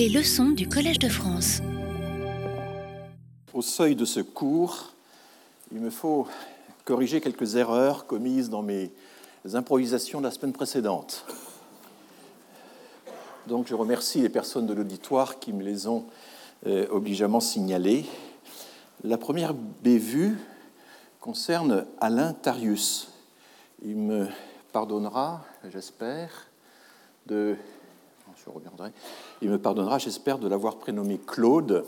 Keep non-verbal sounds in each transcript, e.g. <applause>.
Les leçons du Collège de France. Au seuil de ce cours, il me faut corriger quelques erreurs commises dans mes improvisations de la semaine précédente. Donc je remercie les personnes de l'auditoire qui me les ont euh, obligeamment signalées. La première bévue concerne Alain Tarius. Il me pardonnera, j'espère, de. Je reviendrai. Il me pardonnera, j'espère, de l'avoir prénommé Claude,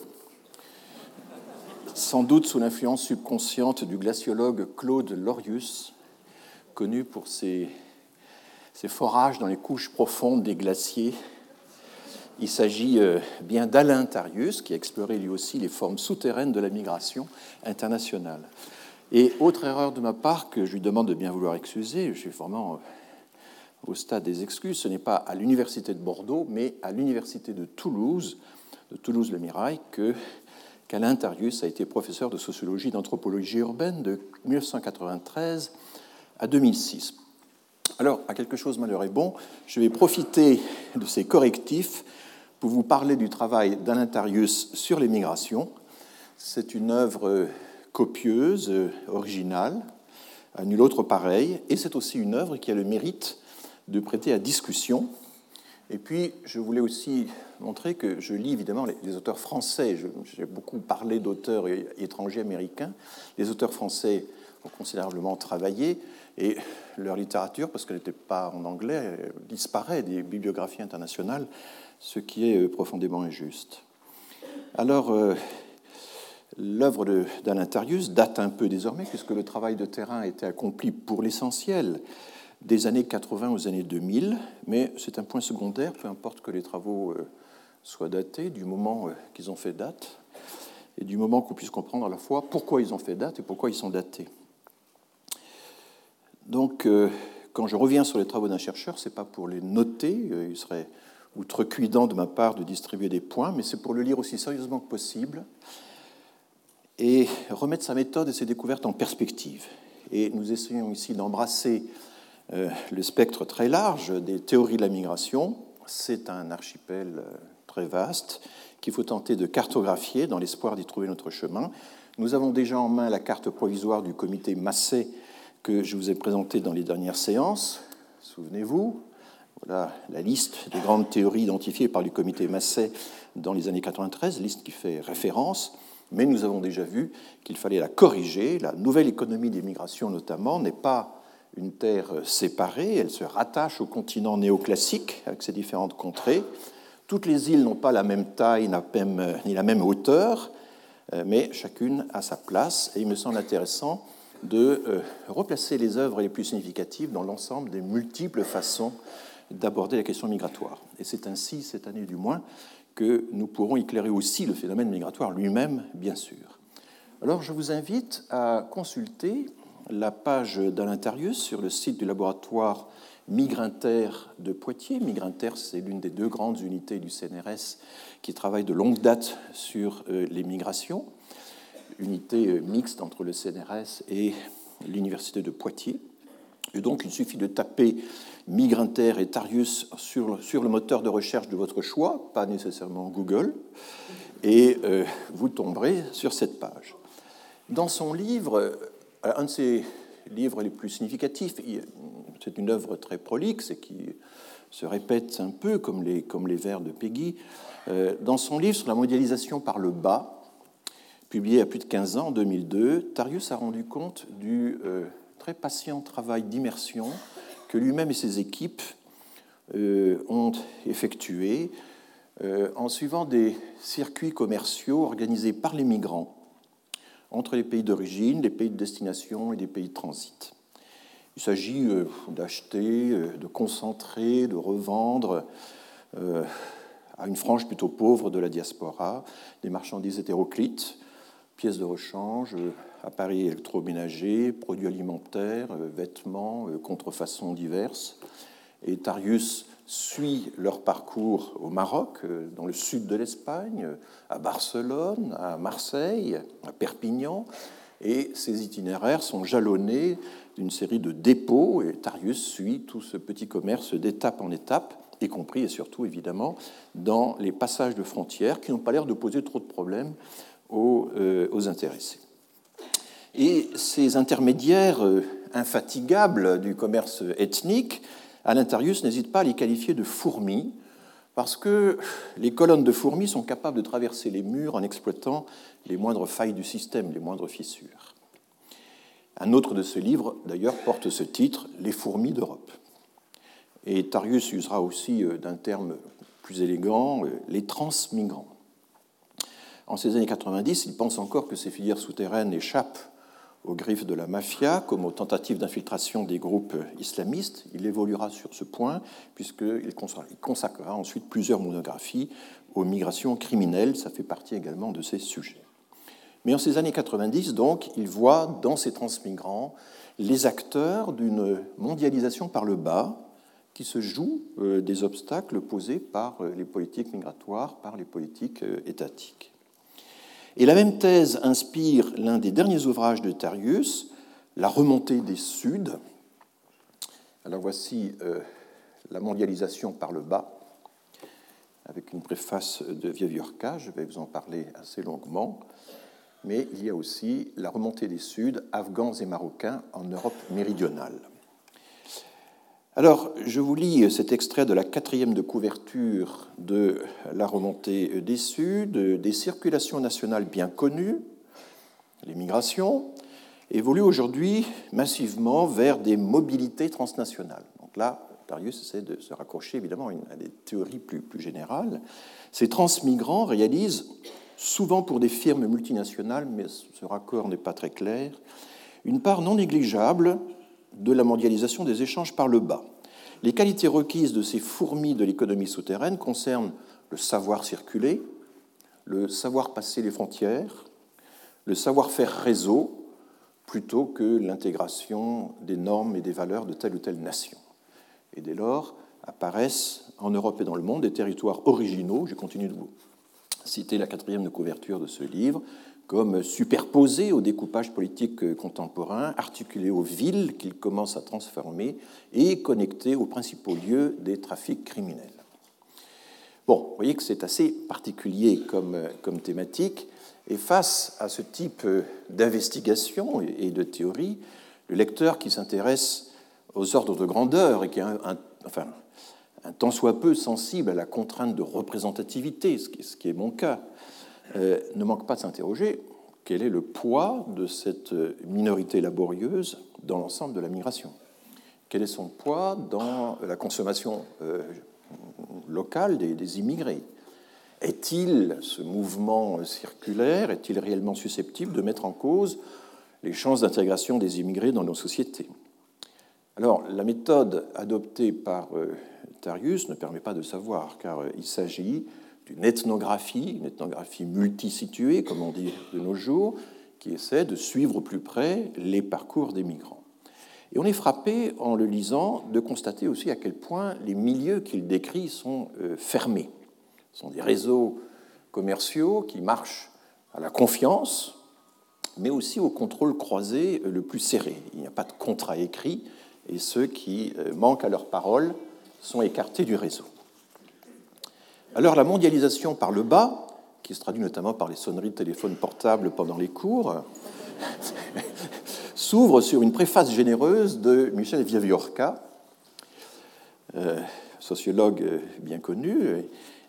sans doute sous l'influence subconsciente du glaciologue Claude Lorius, connu pour ses, forages dans les couches profondes des glaciers. Il s'agit euh, bien d'Alain Tarius, qui a exploré lui aussi les formes souterraines de la migration internationale. Et autre erreur de ma part que je lui demande de bien vouloir excuser, je suis vraiment euh, au stade des excuses, ce n'est pas à l'université de Bordeaux, mais à l'université de Toulouse, de Toulouse-le-Mirail, que qu'Alain Tarius a été professeur de sociologie et d'anthropologie urbaine de 1993 à 2006. Alors, à quelque chose malheur est bon, je vais profiter de ces correctifs pour vous parler du travail d'Alain Tarius sur les migrations. C'est une œuvre copieuse, originale, à nul autre pareil, et c'est aussi une œuvre qui a le mérite de prêter à discussion. Et puis, je voulais aussi montrer que je lis évidemment les, auteurs français. J'ai beaucoup parlé d'auteurs étrangers américains. Les auteurs français ont considérablement travaillé et leur littérature, parce qu'elle n'était pas en anglais, disparaît des bibliographies internationales, ce qui est profondément injuste. Alors, euh, l'œuvre d'Alain Tarius date un peu désormais, puisque le travail de terrain a été accompli pour l'essentiel des années 80 aux années 2000, mais c'est un point secondaire, peu importe que les travaux euh, soient datés, du moment euh, qu'ils ont fait date, et du moment qu'on puisse comprendre à la fois pourquoi ils ont fait date et pourquoi ils sont datés. Donc, euh, quand je reviens sur les travaux d'un chercheur, ce n'est pas pour les noter, il serait outrecuidant de ma part de distribuer des points, mais c'est pour le lire aussi sérieusement que possible et remettre sa méthode et ses découvertes en perspective. Et nous essayons ici d'embrasser le spectre très large des théories de la migration. C'est un archipel euh, très vaste qu'il faut tenter de cartographier dans l'espoir d'y trouver notre chemin. Nous avons déjà en main la carte provisoire du comité Massé que je vous ai présentée dans les dernières séances. Souvenez-vous, voilà la liste des grandes théories identifiées par le comité Massé dans les années 93, liste qui fait référence. Mais nous avons déjà vu qu'il fallait la corriger. La nouvelle économie des migrations, notamment, n'est pas une terre séparée, elle se rattache au continent néoclassique avec ses différentes contrées. Toutes les îles n'ont pas la même taille ni la même hauteur, euh, mais chacune a sa place, et il me semble intéressant de euh, replacer les œuvres les plus significatives dans l'ensemble des multiples façons d'aborder la question migratoire. Et c'est ainsi, cette année du moins, que nous pourrons éclairer aussi le phénomène migratoire lui-même, bien sûr. Alors je vous invite à consulter la page d'Alain Tarius sur le site du laboratoire Migrinter de Poitiers. Migrinter, c'est l'une des deux grandes unités du CNRS qui travaille de longue date sur euh, les migrations, unité euh, mixte entre le CNRS et l'Université de Poitiers. Et donc, il suffit de taper Migrinter et Tarius sur, sur le moteur de recherche de votre choix, pas nécessairement Google, et euh, vous tomberez sur cette page. Dans son livre, un de ses livres les plus significatifs, c'est une œuvre très prolixe et qui se répète un peu comme les, comme les vers de Peggy. Euh, dans son livre sur la mondialisation par le bas, publié a plus de 15 ans, en 2002, Tarius a rendu compte du euh, très patient travail d'immersion que lui-même et ses équipes euh, ont effectué en suivant des circuits commerciaux organisés par les migrants entre les pays d'origine, les pays de destination et les pays de transit. Il s'agit euh, d'acheter, euh, de concentrer, de revendre euh, à une frange plutôt pauvre de la diaspora des marchandises hétéroclites, pièces de rechange, appareils électroménagers, produits alimentaires, vêtements, contrefaçons diverses. Et Tarius suit leur parcours au Maroc, euh, dans le sud de l'Espagne, à Barcelone, à Marseille, à Perpignan, et ces itinéraires sont jalonnés d'une série de dépôts, et Tarius suit tout ce petit commerce d'étape en étape, y compris et surtout évidemment dans les passages de frontières qui n'ont pas l'air de poser trop de problèmes aux, aux intéressés. Et ces intermédiaires euh, infatigables du commerce ethnique, Alintarius n'hésite pas à les qualifier de fourmis, parce que les colonnes de fourmis sont capables de traverser les murs en exploitant les moindres failles du système, les moindres fissures. Un autre de ses livres, d'ailleurs, porte ce titre, Les fourmis d'Europe. Et Tarius usera aussi euh, d'un terme plus élégant, euh, les transmigrants. En ces années 90, il pense encore que ces filières souterraines échappent aux griffes de la mafia comme aux tentatives d'infiltration des groupes islamistes. Il évoluera sur ce point puisqu'il consacrera ensuite plusieurs monographies aux migrations criminelles. Ça fait partie également de ces sujets. Mais en ces années 90, donc, il voit dans ces transmigrants les acteurs d'une mondialisation par le bas qui se joue euh, des obstacles posés par euh, les politiques migratoires, par les politiques euh, étatiques. Et la même thèse inspire l'un des derniers ouvrages de Tarius, La remontée des Suds. Alors voici euh, la mondialisation par le bas, avec une préface de Vieviorca, je vais vous en parler assez longuement. Mais il y a aussi la remontée des Suds, afghans et marocains en Europe méridionale. Alors, je vous lis cet extrait de la quatrième de couverture de la remontée des Suds, des circulations nationales bien connues, les migrations, évoluent aujourd'hui massivement vers des mobilités transnationales. Donc là, Darius essaie de se raccrocher évidemment à des théories plus, plus générales. Ces transmigrants réalisent, souvent pour des firmes multinationales, mais ce raccord n'est pas très clair, une part non négligeable de la mondialisation des échanges par le bas. Les qualités requises de ces fourmis de l'économie souterraine concernent le savoir circuler, le savoir passer les frontières, le savoir-faire réseau, plutôt que l'intégration des normes et des valeurs de telle ou telle nation. Et dès lors apparaissent en Europe et dans le monde des territoires originaux, je continue de vous citer la quatrième de couverture de ce livre, comme superposé au découpage politique contemporain, articulé aux villes qu'il commence à transformer et connecté aux principaux lieux des trafics criminels. Bon, vous voyez que c'est assez particulier comme, comme thématique, et face à ce type d'investigation et de théorie, le lecteur qui s'intéresse aux ordres de grandeur et qui a un, enfin, un tant soit peu sensible à la contrainte de représentativité, ce qui est mon cas, euh, ne manque pas de s'interroger quel est le poids de cette minorité laborieuse dans l'ensemble de la migration? Quel est son poids dans la consommation euh, locale des, immigrés? Est-il, ce mouvement circulaire, est-il réellement susceptible de mettre en cause les chances d'intégration des immigrés dans nos sociétés? Alors, la méthode adoptée par euh, Tarius ne permet pas de savoir, car il s'agit d'une ethnographie, une ethnographie multisituée, comme on dit de nos jours, qui essaie de suivre au plus près les parcours des migrants. Et on est frappé, en le lisant, de constater aussi à quel point les milieux qu'il décrit sont euh, fermés. Ce sont des réseaux commerciaux qui marchent à la confiance, mais aussi au contrôle croisé le plus serré. Il n'y a pas de contrat écrit, et ceux qui euh, manquent à leur parole sont écartés du réseau. Alors la mondialisation par le bas, qui se traduit notamment par les sonneries de téléphone portable pendant les cours, <laughs> s'ouvre sur une préface généreuse de Michel Vieviorca, euh, sociologue bien connu.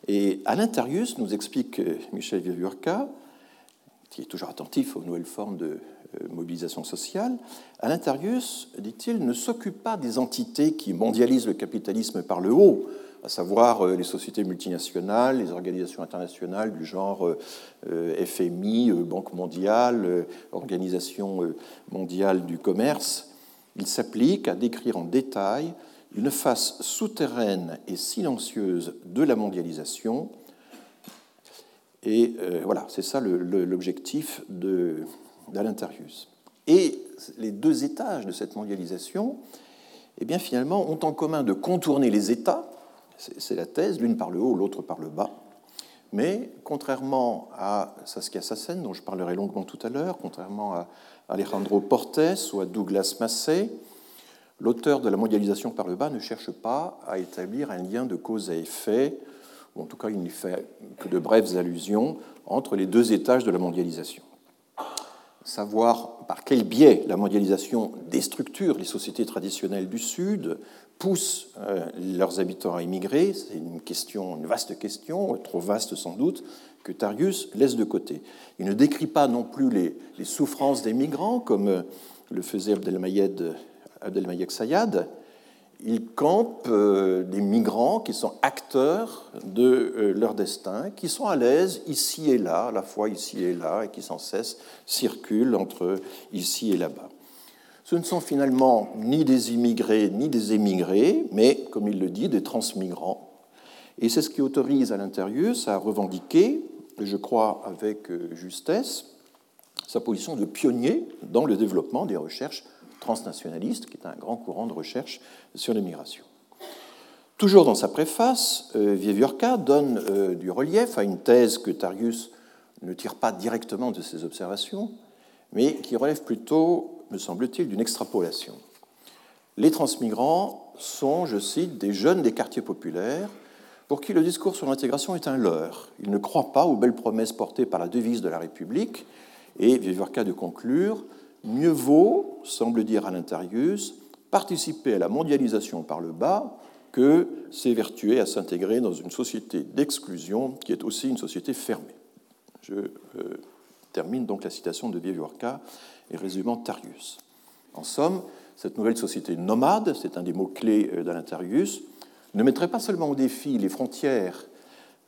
Et Alain Tarius nous explique Michel Vieviorca, qui est toujours attentif aux nouvelles formes de euh, mobilisation sociale, Alain Tarius, dit-il, ne s'occupe pas des entités qui mondialisent le capitalisme par le haut, à savoir euh, les sociétés multinationales, les organisations internationales du genre euh, euh, FMI, Banque mondiale, Organisation mondiale du commerce, il s'applique à décrire en détail une face souterraine et silencieuse de la mondialisation. Et voilà, c'est ça l'objectif d'Alain Tarius. Et les deux étages de cette mondialisation, eh bien, finalement, ont en commun de contourner les États, c'est la thèse, l'une par le haut, l'autre par le bas. Mais contrairement à Saskia Sassen, dont je parlerai longuement tout à l'heure, contrairement à Alejandro Portes ou à Douglas Massey, l'auteur de la mondialisation par le bas ne cherche pas à établir un lien de cause à effet, ou en tout cas il n'y fait que de brèves allusions, entre les deux étages de la mondialisation. Savoir par quel biais la mondialisation déstructure les sociétés traditionnelles du Sud, pousse euh, leurs habitants à immigrer, c'est une question, une vaste question, trop vaste sans doute, que Tarius laisse de côté. Il ne décrit pas non plus les, souffrances des migrants, comme euh, le faisait Abdelmayek Sayad, il campe euh, des migrants qui sont acteurs de leur destin, qui sont à l'aise ici et là, à la fois ici et là, et qui sans cesse circulent entre ici et là-bas. Ce ne sont finalement ni des immigrés ni des émigrés, mais, comme il le dit, des transmigrants. Et c'est ce qui autorise à l'Interius à revendiquer, je crois avec euh, justesse, sa position de pionnier dans le développement des recherches transnationalistes, qui est un grand courant de recherche sur l'immigration. Toujours dans sa préface, euh, Vieviorca donne euh, du relief à une thèse que Tarius ne tire pas directement de ses observations, mais qui relève plutôt, me semble-t-il, d'une extrapolation. Les transmigrants sont, je cite, des jeunes des quartiers populaires pour qui le discours sur l'intégration est un leurre. Ils ne croient pas aux belles promesses portées par la devise de la République, et Vieviorca de conclure Mieux vaut, semble dire Alain Tarius, participer à la mondialisation par le bas que s'évertuer à s'intégrer dans une société d'exclusion qui est aussi une société fermée. Je euh, termine donc la citation de Vieviorca et résumant Tarius. En somme, cette nouvelle société nomade, c'est un des mots-clés euh, d'Alain Tarius, ne mettrait pas seulement au défi les frontières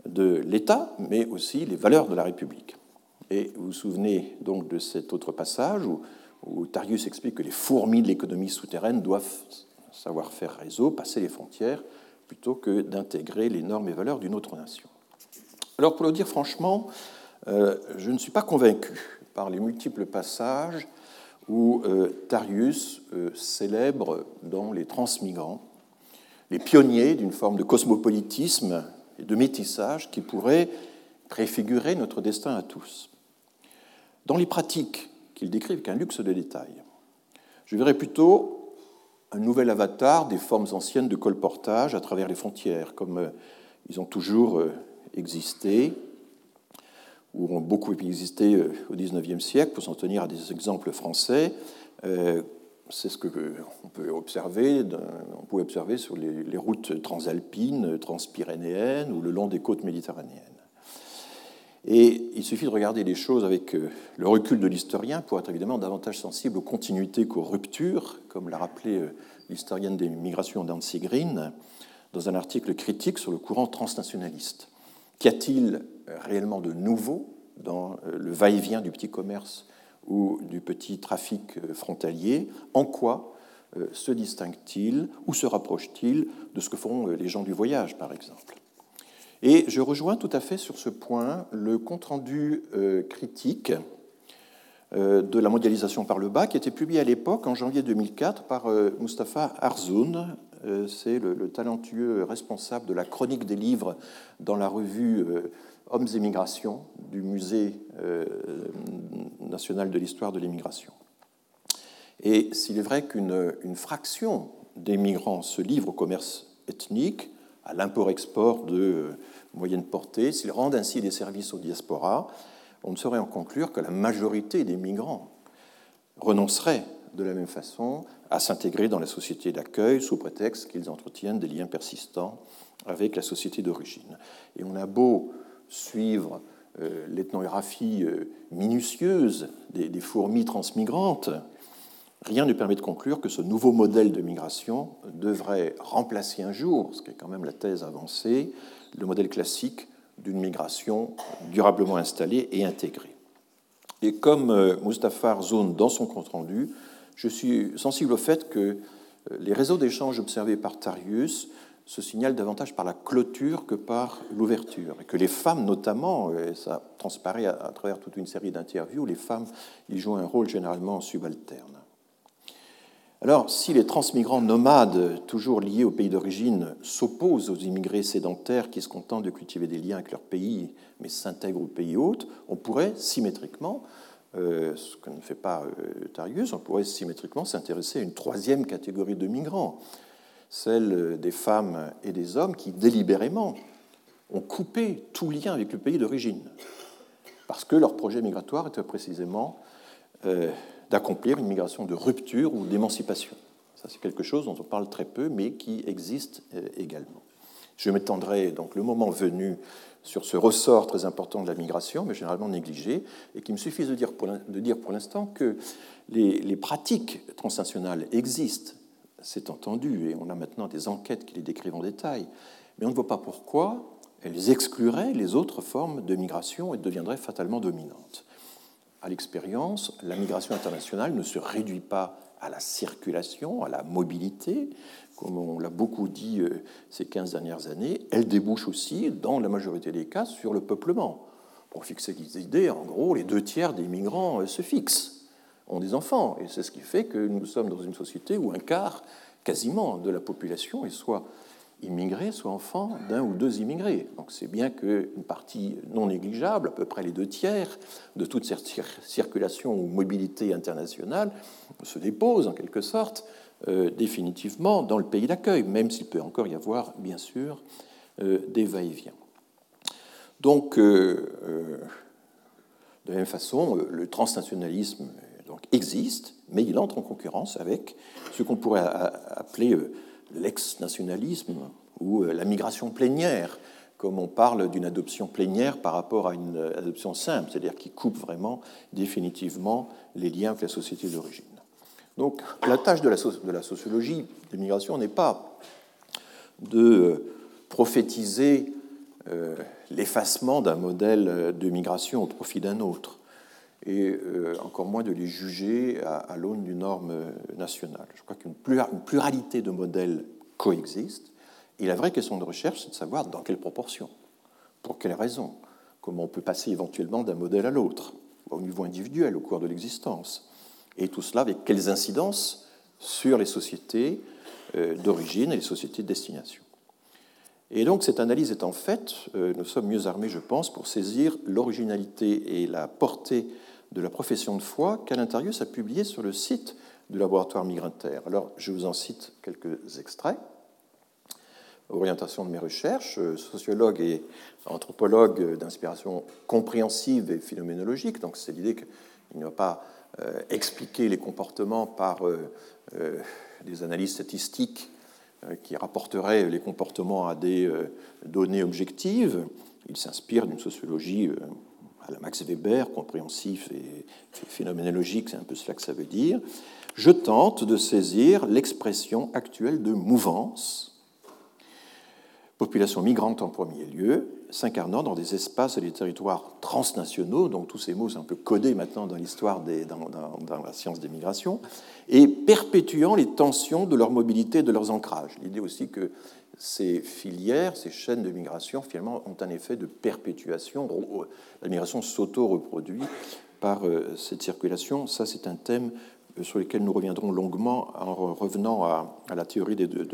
de l'État, mais aussi les valeurs de la République. Et vous vous souvenez donc de cet autre passage où Tarius explique que les fourmis de l'économie souterraine doivent savoir faire réseau, passer les frontières, plutôt que d'intégrer les normes et valeurs d'une autre nation. Alors, pour le dire franchement, euh, je ne suis pas convaincu par les multiples passages où euh, Tarius euh, célèbre dans les transmigrants les pionniers d'une forme de cosmopolitisme et de métissage qui pourrait préfigurer notre destin à tous. Dans les pratiques qu'il décrit avec un luxe de détails. Je verrais plutôt un nouvel avatar des formes anciennes de colportage à travers les frontières, comme euh, ils ont toujours euh, existé, ou ont beaucoup existé euh, au XIXe siècle, pour s'en tenir à des exemples français. C'est ce qu'on peut observer, on peut observer sur les routes transalpines, transpyrénéennes ou le long des côtes méditerranéennes. Et il suffit de regarder les choses avec euh, le recul de l'historien pour être évidemment davantage sensible aux continuités qu'aux ruptures, comme l'a rappelé euh, l'historienne des migrations Nancy Green dans un article critique sur le courant transnationaliste. Qu'y a-t-il euh, réellement de nouveau dans le va-et-vient du petit commerce ou du petit trafic frontalier En quoi se distingue-t-il ou se rapproche-t-il de ce que font les gens du voyage, par exemple? Et je rejoins tout à fait sur ce point le compte-rendu euh, critique euh, de la mondialisation par le bas qui a été publié à l'époque, en janvier 2004, par euh, Mustapha Arzoun. C'est le, talentueux responsable de la chronique des livres dans la revue Hommes et Migrations du Musée national de l'histoire de l'immigration. Et s'il est vrai qu'une fraction des migrants se livrent au commerce ethnique, à l'import-export de euh, moyenne portée, s'ils rendent ainsi des services aux diasporas, on ne saurait en conclure que la majorité des migrants renonceraient de la même façon à s'intégrer dans la société d'accueil sous prétexte qu'ils entretiennent des liens persistants avec la société d'origine. Et on a beau suivre euh, l'ethnographie euh, minutieuse des fourmis transmigrantes, rien ne permet de conclure que ce nouveau modèle de migration devrait remplacer un jour, ce qui est quand même la thèse avancée, le modèle classique d'une migration durablement installée et intégrée. Et comme euh, Mustafa Arzoun dans son compte-rendu, je suis sensible au fait que les réseaux d'échange observés par Tarius se signalent davantage par la clôture que par l'ouverture, et que les femmes notamment, et ça transparaît à, travers toute une série d'interviews, les femmes y jouent un rôle généralement subalterne. Alors, si les transmigrants nomades, toujours liés au pays d'origine, s'opposent aux immigrés sédentaires qui se contentent de cultiver des liens avec leur pays, mais s'intègrent au pays hôte, on pourrait symétriquement euh, ce que ne fait pas euh, Tarius, on pourrait symétriquement s'intéresser à une troisième catégorie de migrants, celle des femmes et des hommes qui délibérément ont coupé tout lien avec le pays d'origine, parce que leur projet migratoire était précisément euh, d'accomplir une migration de rupture ou d'émancipation. Ça, c'est quelque chose dont on parle très peu, mais qui existe également. Je m'étendrai donc le moment venu sur ce ressort très important de la migration, mais généralement négligé, et qu'il me suffit de dire pour l'instant que les, pratiques transnationales existent, c'est entendu, et on a maintenant des enquêtes qui les décrivent en détail, mais on ne voit pas pourquoi elles excluraient les autres formes de migration et deviendraient fatalement dominantes. À l'expérience, la migration internationale ne se réduit pas à la circulation, à la mobilité, comme on l'a beaucoup dit euh, ces 15 dernières années, elle débouche aussi, dans la majorité des cas, sur le peuplement. Pour fixer des idées, en gros, les deux tiers des migrants euh, se fixent, ont des enfants, et c'est ce qui fait que nous sommes dans une société où un quart, quasiment, de la population est soit immigré, soit enfant d'un ou deux immigrés. Donc c'est bien qu'une partie non négligeable, à peu près les deux tiers, de toute cette circulation ou mobilité internationale se dépose en quelque sorte euh, définitivement dans le pays d'accueil, même s'il peut encore y avoir, bien sûr, euh, des va-et-vient. Donc, euh, de la même façon, le transnationalisme donc, existe, mais il entre en concurrence avec ce qu'on pourrait appeler l'ex-nationalisme ou la migration plénière, comme on parle d'une adoption plénière par rapport à une adoption simple, c'est-à-dire qui coupe vraiment définitivement les liens avec la société d'origine. Donc la tâche de la, sociologie des migrations n'est pas de prophétiser euh, l'effacement d'un modèle de migration au profit d'un autre, et euh, encore moins de les juger à, l'aune d'une norme nationale. Je crois qu'une pluralité de modèles coexiste, et la vraie question de recherche, c'est de savoir dans quelle proportion, pour quelles raisons, comment on peut passer éventuellement d'un modèle à l'autre, au niveau individuel, au cours de l'existence et tout cela avec quelles incidences sur les sociétés euh, d'origine et les sociétés de destination. Et donc cette analyse étant faite, euh, nous sommes mieux armés, je pense, pour saisir l'originalité et la portée de la profession de foi qu'Alain a publié sur le site du laboratoire migrataire. Alors je vous en cite quelques extraits. Orientation de mes recherches, euh, sociologue et anthropologue d'inspiration compréhensive et phénoménologique, donc c'est l'idée qu'il n'y a pas euh, expliquer les comportements par euh, des analyses statistiques qui rapporteraient les comportements à des données objectives. Il s'inspire d'une sociologie à la Max Weber, compréhensif et phénoménologique, c'est un peu cela que ça veut dire. Je tente de saisir l'expression actuelle de mouvance, population migrante en premier lieu, s'incarnant dans des espaces et des territoires transnationaux, donc tous ces mots sont un peu codés maintenant dans l'histoire, dans, dans, la science des migrations, et perpétuant les tensions de leur mobilité et de leurs ancrages. L'idée aussi que ces filières, ces chaînes de migration, finalement, ont un effet de perpétuation. La migration s'auto-reproduit par euh, cette circulation. Ça, c'est un thème euh, sur lequel nous reviendrons longuement en revenant à, la théorie de, de.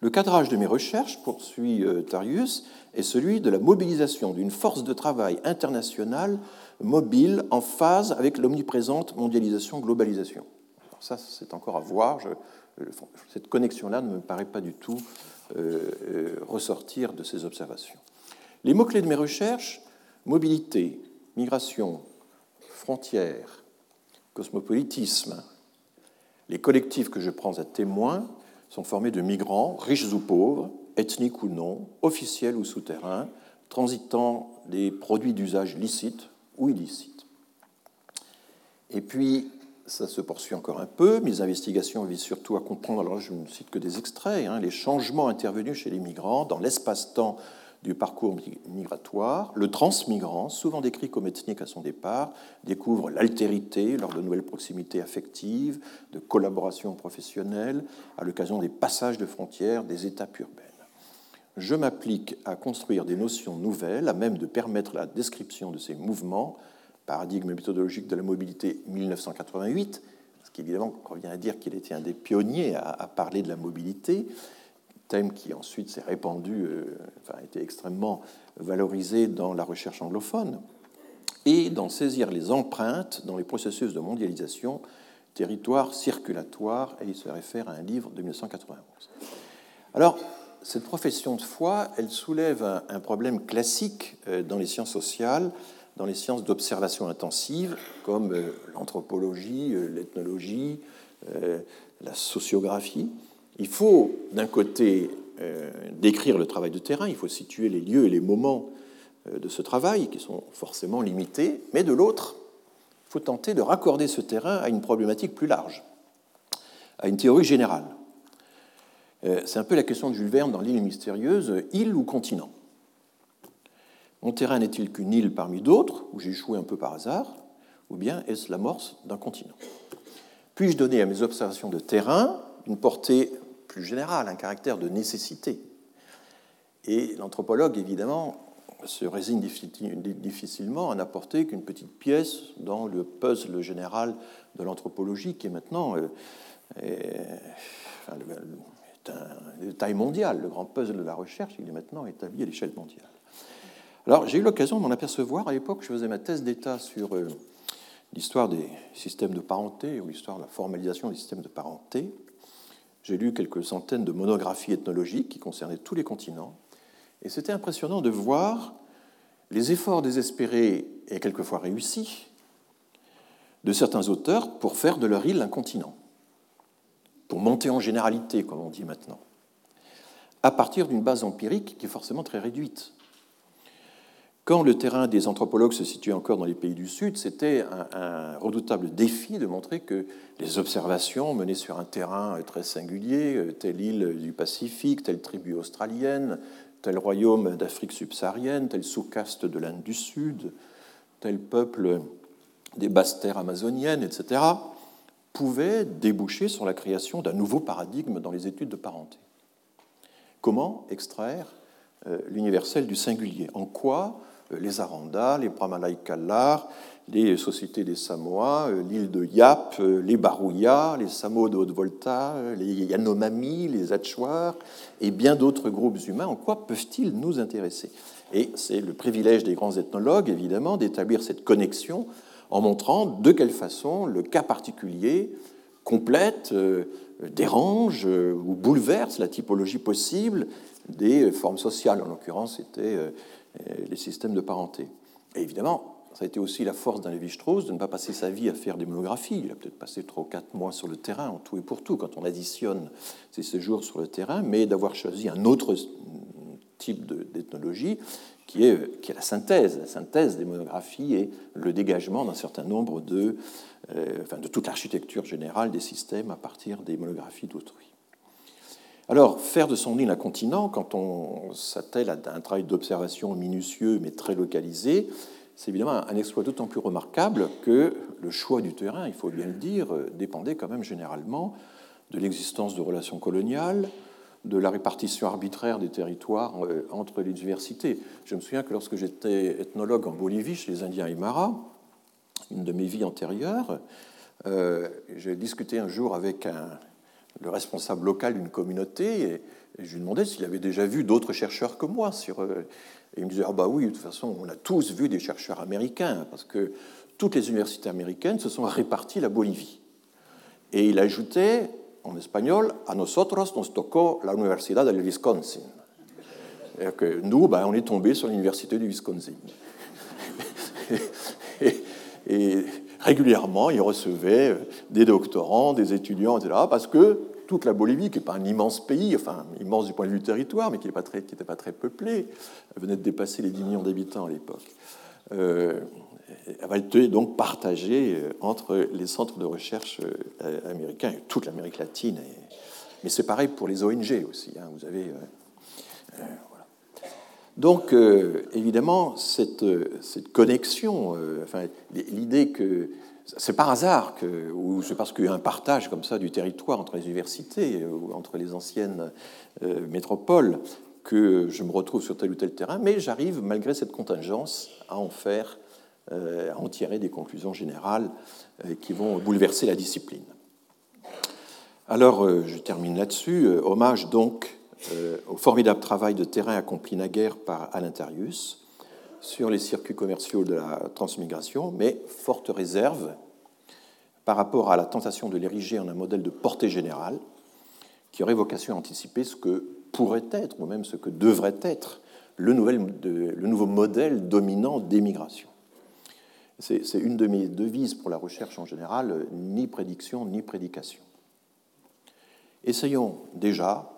Le cadrage de mes recherches, poursuit euh, Tarius, est celui de la mobilisation d'une force de travail internationale mobile en phase avec l'omniprésente mondialisation-globalisation. Ça, c'est encore à voir. Cette connexion-là ne me paraît pas du tout euh, euh, ressortir de ces observations. Les mots-clés de mes recherches, mobilité, migration, frontières, cosmopolitisme, les collectifs que je prends à témoin sont formés de migrants, riches ou pauvres, ethniques ou non, officiels ou souterrains, transitant des produits d'usage licites ou illicites. Et puis, ça se poursuit encore un peu. Mes investigations visent surtout à comprendre, alors je ne cite que des extraits, hein, les changements intervenus chez les migrants dans l'espace-temps du parcours migratoire, le transmigrant, souvent décrit comme ethnique à son départ, découvre l'altérité lors de nouvelles proximités affectives, de collaborations professionnelles, à l'occasion des passages de frontières des étapes urbaines. Je m'applique à construire des notions nouvelles à même de permettre la description de ces mouvements, paradigme méthodologique de la mobilité 1988, ce qui évidemment revient à dire qu'il était un des pionniers à parler de la mobilité, thème qui ensuite s'est répandu, euh, enfin, a été extrêmement valorisé dans la recherche anglophone. et d'en saisir les empreintes dans les processus de mondialisation, territoire circulatoire, et il se réfère à un livre de 1991. Alors, cette profession de foi, elle soulève un, problème classique euh, dans les sciences sociales, dans les sciences d'observation intensive, comme euh, l'anthropologie, euh, l'ethnologie, la sociographie. Il faut, d'un côté, décrire le travail de terrain, il faut situer les lieux et les moments de ce travail, qui sont forcément limités, mais de l'autre, il faut tenter de raccorder ce terrain à une problématique plus large, à une théorie générale. Euh, c'est un peu la question de Jules Verne dans L'île mystérieuse, île ou continent Mon terrain n'est-il qu'une île parmi d'autres, où j'ai échoué un peu par hasard, ou bien est-ce l'amorce d'un continent? Puis-je donner à mes observations de terrain une portée plus générale, un caractère de nécessité? Et l'anthropologue, évidemment, se résigne difficilement à n'apporter qu'une petite pièce dans le puzzle général de l'anthropologie qui est maintenant euh, de taille mondiale. Le grand puzzle de la recherche, il est maintenant établi à l'échelle mondiale. Alors, j'ai eu l'occasion d'en apercevoir à l'époque, je faisais ma thèse d'État sur euh, l'histoire des systèmes de parenté ou l'histoire de la formalisation des systèmes de parenté. J'ai lu quelques centaines de monographies ethnologiques qui concernaient tous les continents. Et c'était impressionnant de voir les efforts désespérés et quelquefois réussis de certains auteurs pour faire de leur île un continent pour monter en généralité, comme on dit maintenant, à partir d'une base empirique qui est forcément très réduite. Quand le terrain des anthropologues se situait encore dans les pays du Sud, c'était un, redoutable défi de montrer que les observations menées sur un terrain très singulier, telle île du Pacifique, telle tribu australienne, tel royaume d'Afrique subsaharienne, tel sous-caste de l'Inde du Sud, tel peuple des basses terres amazoniennes, etc., pouvait déboucher sur la création d'un nouveau paradigme dans les études de parenté. Comment extraire euh, l'universel du singulier? En quoi les Aranda, les Pramalai-Kallar, les sociétés des Samoa, euh, l'île de Yap, les Barouya, les Samo de Haute-Volta, les Yanomami, les Achuar et bien d'autres groupes humains, en quoi peuvent-ils nous intéresser? Et c'est le privilège des grands ethnologues, évidemment, d'établir cette connexion en montrant de quelle façon le cas particulier complète, euh, dérange euh, ou bouleverse la typologie possible des formes sociales. En l'occurrence, c'était euh, les systèmes de parenté. Et évidemment, ça a été aussi la force d'un Lévi-Strauss de ne pas passer sa vie à faire des monographies. Il a peut-être passé trois ou quatre mois sur le terrain, en tout et pour tout, quand on additionne ses séjours sur le terrain, mais d'avoir choisi un autre type d'ethnologie qui est, qui est la synthèse, la synthèse des monographies et le dégagement d'un certain nombre de, euh, enfin, de toute l'architecture générale des systèmes à partir des monographies d'autrui. Alors, faire de son île un continent, quand on s'attelle à un travail d'observation minutieux mais très localisé, c'est évidemment un exploit d'autant plus remarquable que le choix du terrain, il faut bien le dire, dépendait quand même généralement de l'existence de relations coloniales, de la répartition arbitraire des territoires euh, entre les universités. Je me souviens que lorsque j'étais ethnologue en Bolivie, chez les Indiens Aymara, une de mes vies antérieures, euh, j'ai discuté un jour avec le responsable local d'une communauté et, je lui demandais s'il avait déjà vu d'autres chercheurs que moi. Euh, il me disait Ah, bah oui, de toute façon, on a tous vu des chercheurs américains, parce que toutes les universités américaines se sont réparties la Bolivie. Et il ajoutait en espagnol, a nosotros nos tocó la Universidad del Wisconsin. Que nous, ben, on est tombé sur l'université du Wisconsin. <laughs> et, régulièrement, ils recevaient des doctorants, des étudiants, etc., parce que toute la Bolivie, qui n'est pas un immense pays, enfin immense du point de vue du territoire, mais qui n'était pas, très, pas très peuplé, venait de dépasser les 10 millions d'habitants à l'époque. Euh, elle être donc partagée euh, entre les centres de recherche euh, américains et toute l'Amérique latine. Mais c'est pareil pour les ONG aussi. Hein. Vous avez, euh, Donc, évidemment, cette, cette connexion, enfin, l'idée que c'est par hasard que, ou c'est parce qu'il y a un partage comme ça du territoire entre les universités ou entre les anciennes métropoles que je me retrouve sur tel ou tel terrain, mais j'arrive, malgré cette contingence, à en faire euh, à en tirer des conclusions générales euh, qui vont bouleverser la discipline. Alors, euh, je termine là-dessus. Hommage donc au formidable travail de terrain accompli naguère par Alain Tarius, sur les circuits commerciaux de la transmigration, mais forte réserve par rapport à la tentation de l'ériger en un modèle de portée générale qui aurait vocation à anticiper ce que pourrait être, ou même ce que devrait être, le, le nouveau modèle dominant d'émigration. C'est une de mes devises pour la recherche en général, ni prédiction ni prédication. Essayons déjà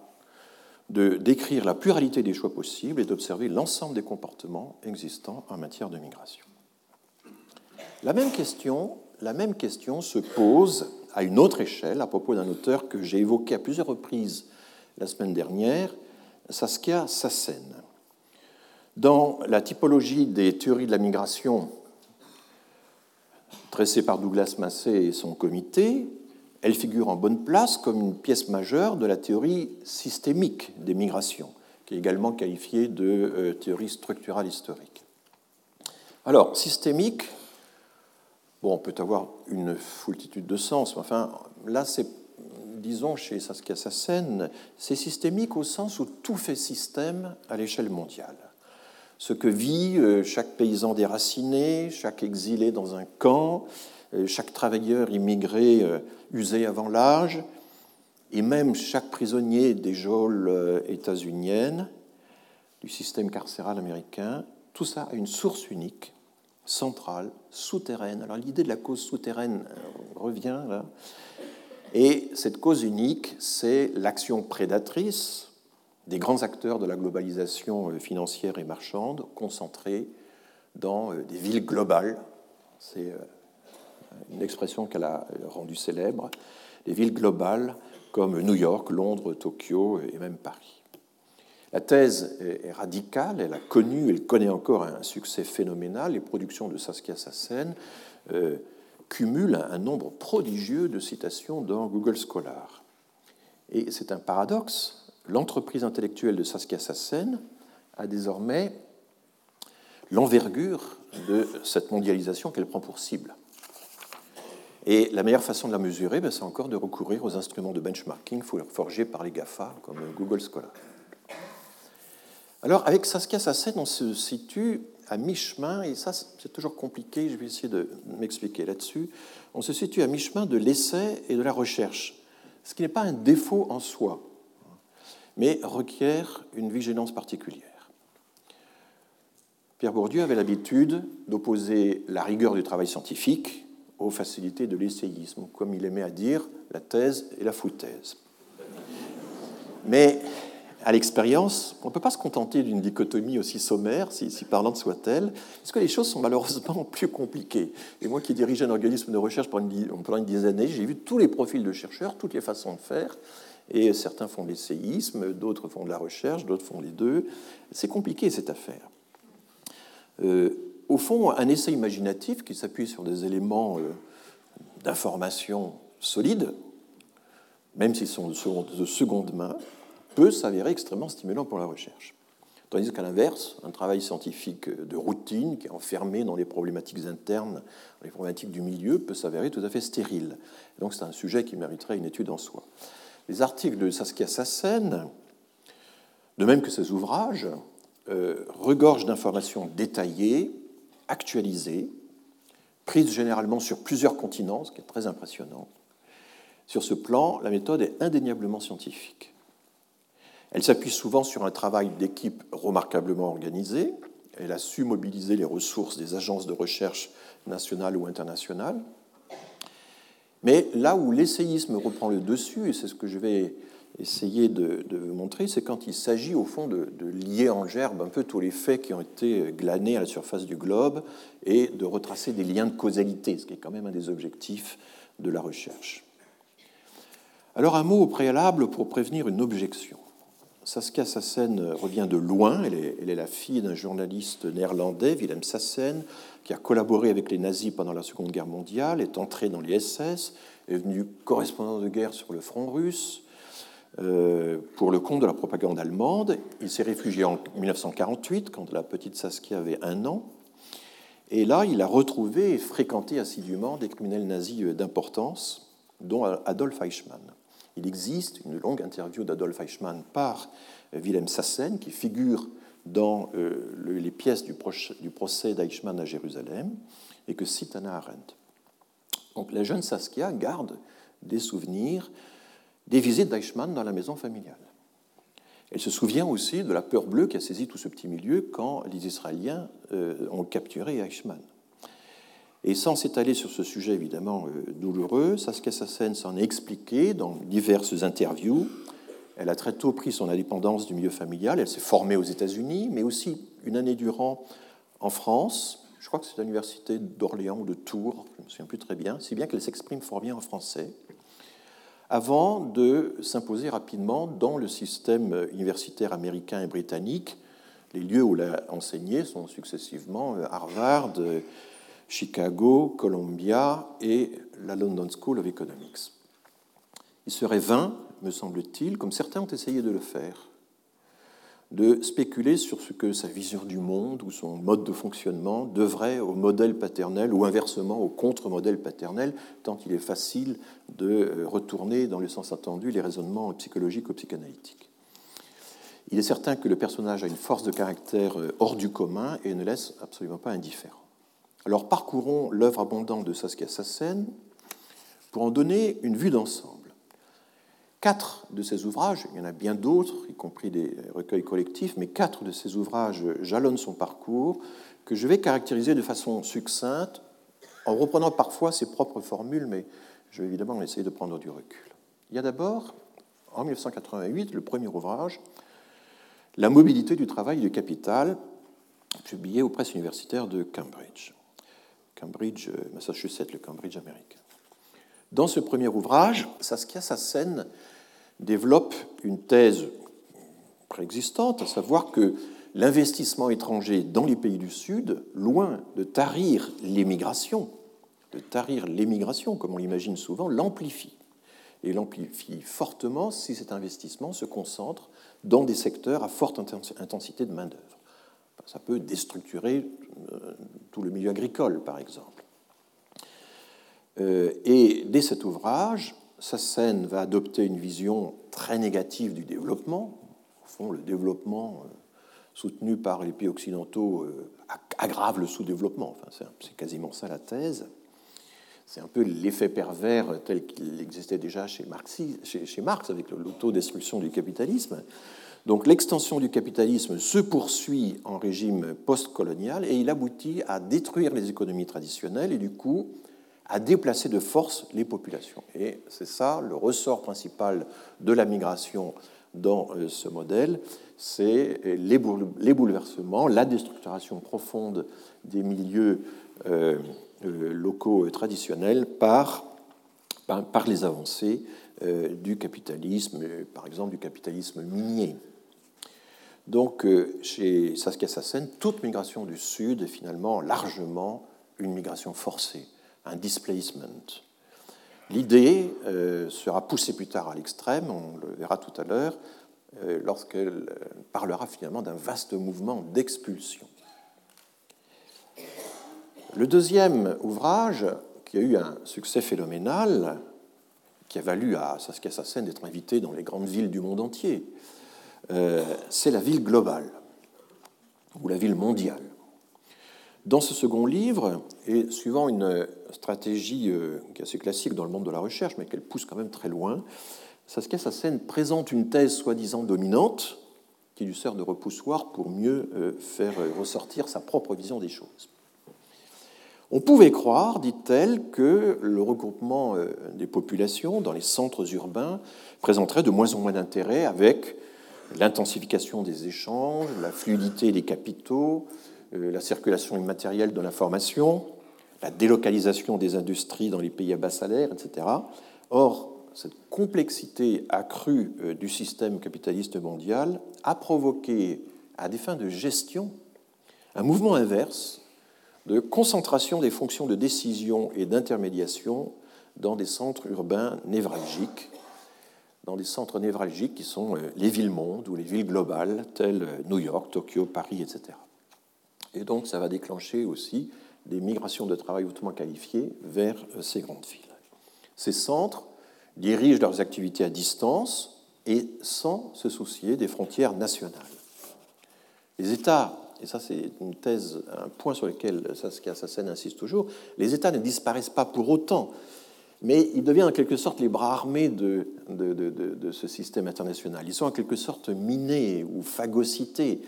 de décrire la pluralité des choix possibles et d'observer l'ensemble des comportements existants en matière de migration. La même question, se pose à une autre échelle à propos d'un auteur que j'ai évoqué à plusieurs reprises la semaine dernière, Saskia Sassen. Dans la typologie des théories de la migration tressée par Douglas Massey et son comité, elle figure en bonne place comme une pièce majeure de la théorie systémique des migrations, qui est également qualifiée de euh, théorie structurale historique. Alors, systémique, bon, on peut avoir une foultitude de sens, mais enfin, là, c'est, disons, chez Saskia Sassen, c'est systémique au sens où tout fait système à l'échelle mondiale. Ce que vit euh, chaque paysan déraciné, chaque exilé dans un camp, chaque travailleur immigré euh, usé avant l'âge, et même chaque prisonnier des geôles euh, états-uniennes, du système carcéral américain, tout ça a une source unique, centrale, souterraine. Alors l'idée de la cause souterraine revient là. Et cette cause unique, c'est l'action prédatrice des grands acteurs de la globalisation financière et marchande concentrés dans des villes globales. C'est une expression qu'elle a rendue célèbre, les villes globales comme New York, Londres, Tokyo et même Paris. La thèse est radicale, elle a connu, elle connaît encore un succès phénoménal. Les productions de Saskia Sassen euh, cumulent un nombre prodigieux de citations dans Google Scholar. Et c'est un paradoxe, l'entreprise intellectuelle de Saskia Sassen a désormais l'envergure de cette mondialisation qu'elle prend pour cible. Et la meilleure façon de la mesurer, ben, c'est encore de recourir aux instruments de benchmarking forgés par les GAFA, comme Google Scholar. Alors, avec Saskia Sassen, on se situe à mi-chemin, et ça, c'est toujours compliqué, je vais essayer de m'expliquer là-dessus. On se situe à mi-chemin de l'essai et de la recherche, ce qui n'est pas un défaut en soi, mais requiert une vigilance particulière. Pierre Bourdieu avait l'habitude d'opposer la rigueur du travail scientifique aux facilités de l'essayisme, comme il aimait à dire, la thèse et la foutaise. Mais à l'expérience, on ne peut pas se contenter d'une dichotomie aussi sommaire, si, parlante soit-elle, parce que les choses sont malheureusement <laughs> plus compliquées. Et moi qui dirige un organisme de recherche pendant une, dizaine d'années, j'ai vu tous les profils de chercheurs, toutes les façons de faire, et certains font de l'essayisme, d'autres font de la recherche, d'autres font les deux. C'est compliqué cette affaire. Euh, au fond, un essai imaginatif qui s'appuie sur des éléments euh, d'information solides, même s'ils sont de seconde main, peut s'avérer extrêmement stimulant pour la recherche. Tandis qu'à l'inverse, un travail scientifique de routine, qui est enfermé dans les problématiques internes, dans les problématiques du milieu, peut s'avérer tout à fait stérile. Donc c'est un sujet qui mériterait une étude en soi. Les articles de Saskia Sassen, de même que ses ouvrages, euh, regorgent d'informations détaillées actualisée, prise généralement sur plusieurs continents, ce qui est très impressionnant. Sur ce plan, la méthode est indéniablement scientifique. Elle s'appuie souvent sur un travail d'équipe remarquablement organisé. Elle a su mobiliser les ressources des agences de recherche nationales ou internationales. Mais là où l'essayisme reprend le dessus, et c'est ce que je vais essayer de, montrer, c'est quand il s'agit au fond de, lier en gerbe un peu tous les faits qui ont été glanés à la surface du globe et de retracer des liens de causalité, ce qui est quand même un des objectifs de la recherche. Alors un mot au préalable pour prévenir une objection. Saskia Sassen revient de loin, elle est, elle est la fille d'un journaliste néerlandais, Willem Sassen, qui a collaboré avec les nazis pendant la Seconde Guerre mondiale, est entré dans les SS, est venu correspondant de guerre sur le front russe, pour le compte de la propagande allemande. Il s'est réfugié en 1948, quand la petite Saskia avait un an. Et là, il a retrouvé et fréquenté assidûment des criminels nazis d'importance, dont Adolf Eichmann. Il existe une longue interview d'Adolf Eichmann par Wilhelm Sassen, qui figure dans les pièces du, procès d'Eichmann à Jérusalem et que cite Anna Arendt. Donc la jeune Saskia garde des souvenirs des visites d'Eichmann dans la maison familiale. Elle se souvient aussi de la peur bleue qui a saisi tout ce petit milieu quand les Israéliens euh, ont capturé Eichmann. Et sans s'étaler sur ce sujet évidemment euh, douloureux, Saskia Sassen s'en est expliquée dans diverses interviews. Elle a très tôt pris son indépendance du milieu familial. Elle s'est formée aux États-Unis, mais aussi une année durant en France. Je crois que c'est l'université d'Orléans ou de Tours, je ne me souviens plus très bien, si bien qu'elle s'exprime fort bien en français avant de s'imposer rapidement dans le système universitaire américain et britannique. Les lieux où elle a enseigné sont successivement Harvard, Chicago, Columbia et la London School of Economics. Il serait vain, me semble-t-il, comme certains ont essayé de le faire, de spéculer sur ce que sa vision du monde ou son mode de fonctionnement devrait au modèle paternel ou inversement au contre-modèle paternel, tant il est facile de euh, retourner dans le sens attendu les raisonnements psychologiques ou psychanalytiques. Il est certain que le personnage a une force de caractère euh, hors du commun et ne laisse absolument pas indifférent. Alors parcourons l'œuvre abondante de Saskia Sassen pour en donner une vue d'ensemble. Quatre de ces ouvrages, il y en a bien d'autres, y compris des recueils collectifs, mais quatre de ces ouvrages jalonnent son parcours, que je vais caractériser de façon succincte, en reprenant parfois ses propres formules, mais je vais évidemment essayer de prendre du recul. Il y a d'abord, en 1988, le premier ouvrage, La mobilité du travail et du capital, publié aux presses universitaires de Cambridge. Cambridge, Massachusetts, le Cambridge américain. Dans ce premier ouvrage, Saskia Sassen développe une thèse préexistante, à savoir que l'investissement étranger dans les pays du Sud, loin de tarir l'émigration, de tarir l'émigration comme on l'imagine souvent, l'amplifie. Et l'amplifie fortement si cet investissement se concentre dans des secteurs à forte intensité de main-d'œuvre. Ça peut déstructurer euh, tout le milieu agricole, par exemple. Euh, et dès cet ouvrage, Sassen va adopter une vision très négative du développement. Au fond, le développement euh, soutenu par les pays occidentaux euh, aggrave le sous-développement. Enfin, c'est quasiment ça la thèse. C'est un peu l'effet pervers tel qu'il existait déjà chez, chez Marx avec l'autodestruction du capitalisme. Donc l'extension du capitalisme se poursuit en régime post-colonial et il aboutit à détruire les économies traditionnelles et du coup à déplacer de force les populations. Et c'est ça le ressort principal de la migration dans euh, ce modèle, c'est les bouleversements, la déstructuration profonde des milieux euh, euh, locaux traditionnels par, par, les avancées du capitalisme, par exemple du capitalisme minier. Donc, chez Saskia Sassen, toute migration du Sud est finalement largement une migration forcée un displacement. L'idée euh, sera poussée plus tard à l'extrême, on le verra tout à l'heure, euh, lorsqu'elle euh, parlera finalement d'un vaste mouvement d'expulsion. Le deuxième ouvrage, qui a eu un succès phénoménal, qui a valu à Saskia Sassen d'être invité dans les grandes villes du monde entier, c'est la ville globale, ou la ville mondiale. Dans ce second livre, et suivant une stratégie euh, qui est assez classique dans le monde de la recherche, mais qu'elle pousse quand même très loin, Saskia Sassen présente une thèse soi-disant dominante qui lui sert de repoussoir pour mieux euh, faire ressortir sa propre vision des choses. On pouvait croire, dit-elle, que le regroupement euh, des populations dans les centres urbains présenterait de moins en moins d'intérêt avec l'intensification des échanges, la fluidité des capitaux, euh, la circulation immatérielle de l'information, la délocalisation des industries dans les pays à bas salaire, etc. Or, cette complexité accrue euh, du système capitaliste mondial a provoqué, à des fins de gestion, un mouvement inverse de concentration des fonctions de décision et d'intermédiation dans des centres urbains névralgiques, dans des centres névralgiques qui sont euh, les villes-mondes ou les villes globales, telles New York, Tokyo, Paris, etc. Et donc, ça va déclencher aussi des migrations de travail hautement qualifiées vers euh, ces grandes villes. Ces centres dirigent leurs activités à distance et sans se soucier des frontières nationales. Les États, et ça c'est une thèse, un point sur lequel Saskia Sassen insiste toujours, les États ne disparaissent pas pour autant, mais ils deviennent en quelque sorte les bras armés de, de ce système international. Ils sont en quelque sorte minés ou phagocytés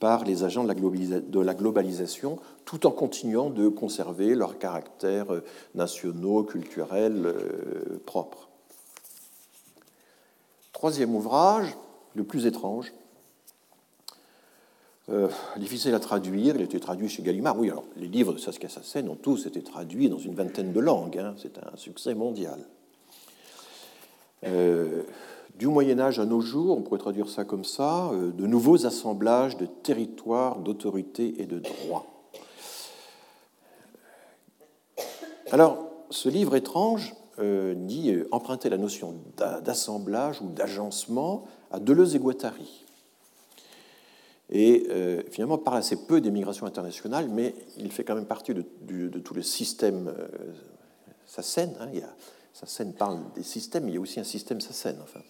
par les agents de la, globalisation, tout en continuant de conserver leurs caractères euh, nationaux, culturels euh, propres. Troisième ouvrage, le plus étrange, euh, difficile à traduire, il a été traduit chez Gallimard. Oui, alors les livres de Saskia Sassen ont tous été traduits dans une vingtaine de langues, hein. c'est un succès mondial. Du Moyen Âge à nos jours, on pourrait traduire ça comme ça, euh, de nouveaux assemblages de territoires, d'autorité et de droits. Alors, ce livre étrange euh, dit euh, emprunter la notion d'assemblage ou d'agencement à Deleuze et Guattari. Et finalement parle assez peu des migrations internationales, mais il fait quand même partie de, tout le système sa scène. Hein, il y a sa scène parle des systèmes, il y a aussi un système scène. Enfin,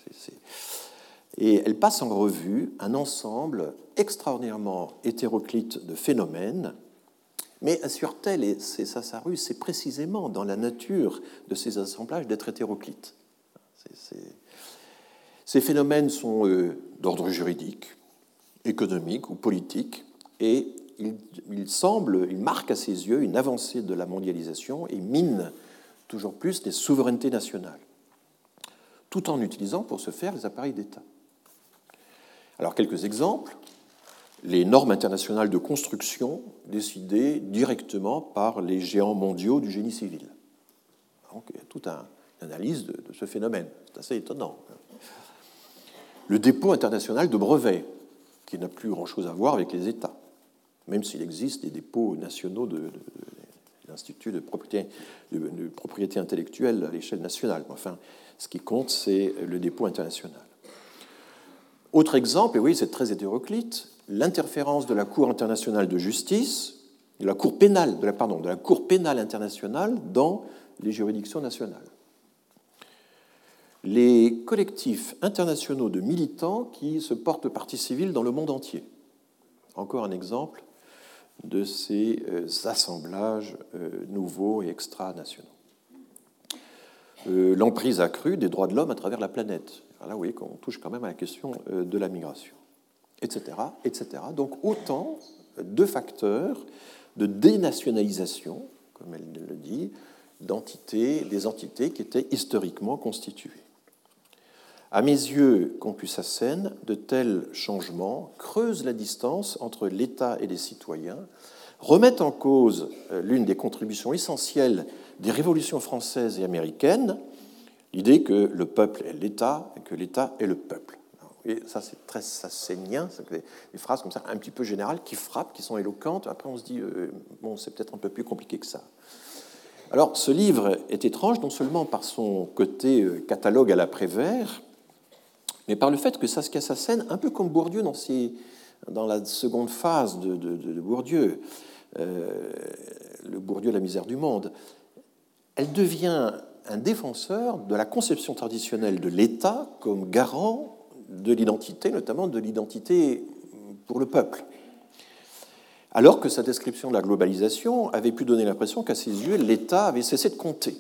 Et elle passe en revue un ensemble extraordinairement hétéroclite de phénomènes, mais assure-t-elle, et c'est ça sa rue, c'est précisément dans la nature de ces assemblages d'être hétéroclites. Ces phénomènes sont euh, d'ordre juridique, économique ou politique, et il, il semble, il marque à ses yeux une avancée de la mondialisation et mine toujours plus des souverainetés nationales, tout en utilisant pour ce faire les appareils d'État. Alors quelques exemples. Les normes internationales de construction décidées directement par les géants mondiaux du génie civil. Donc il y a toute une analyse de, ce phénomène. C'est assez étonnant. Le dépôt international de brevets, qui n'a plus grand-chose à voir avec les États, même s'il existe des dépôts nationaux de, l'Institut de propriété, intellectuelle à l'échelle nationale. Enfin, ce qui compte, c'est le dépôt international. Autre exemple, et oui, c'est très hétéroclite, l'interférence de la Cour internationale de justice, de la Cour pénale, de la, pardon, de la Cour pénale internationale dans les juridictions nationales. Les collectifs internationaux de militants qui se portent partie civile dans le monde entier. Encore un exemple de ces euh, assemblages euh, nouveaux et extra-nationaux. Euh, l'emprise accrue des droits de l'homme à travers la planète. Là, vous voyez qu'on touche quand même à la question de la migration, etc., etc. Donc autant de facteurs de dénationalisation, comme elle le dit, d'entités, des entités qui étaient historiquement constituées. À mes yeux, Compus-Hassen, de tels changements creusent la distance entre l'État et les citoyens, remettent en cause euh, l'une des contributions essentielles des révolutions françaises et américaines, l'idée que le peuple est l'État et que l'État est le peuple. Et ça, c'est très sassénien, des phrases comme ça, un petit peu générales, qui frappent, qui sont éloquentes. Après, on se dit, euh, bon, c'est peut-être un peu plus compliqué que ça. Alors, ce livre est étrange, non seulement par son côté euh, catalogue à l'après-vert, mais par le fait que Saskia Sassen, un peu comme Bourdieu dans, la seconde phase de, Bourdieu, euh, le Bourdieu, la misère du monde, elle devient un défenseur de la conception traditionnelle de l'État comme garant de l'identité, notamment de l'identité pour le peuple. Alors que sa description de la globalisation avait pu donner l'impression qu'à ses yeux, l'État avait cessé de compter.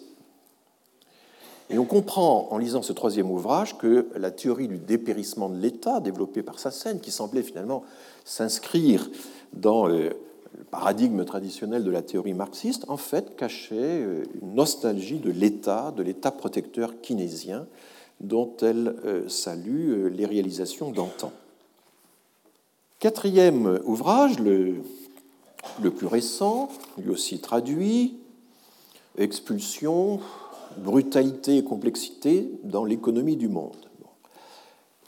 Et on comprend en lisant ce troisième ouvrage que la théorie du dépérissement de l'État, développée par Sassen, qui semblait finalement s'inscrire dans euh, le paradigme traditionnel de la théorie marxiste, en fait cachait euh, une nostalgie de l'État, de l'État protecteur kynésien, dont elle euh, salue les réalisations d'antan. Quatrième ouvrage, le, le plus récent, lui aussi traduit, Expulsion, brutalité et complexité dans l'économie du monde.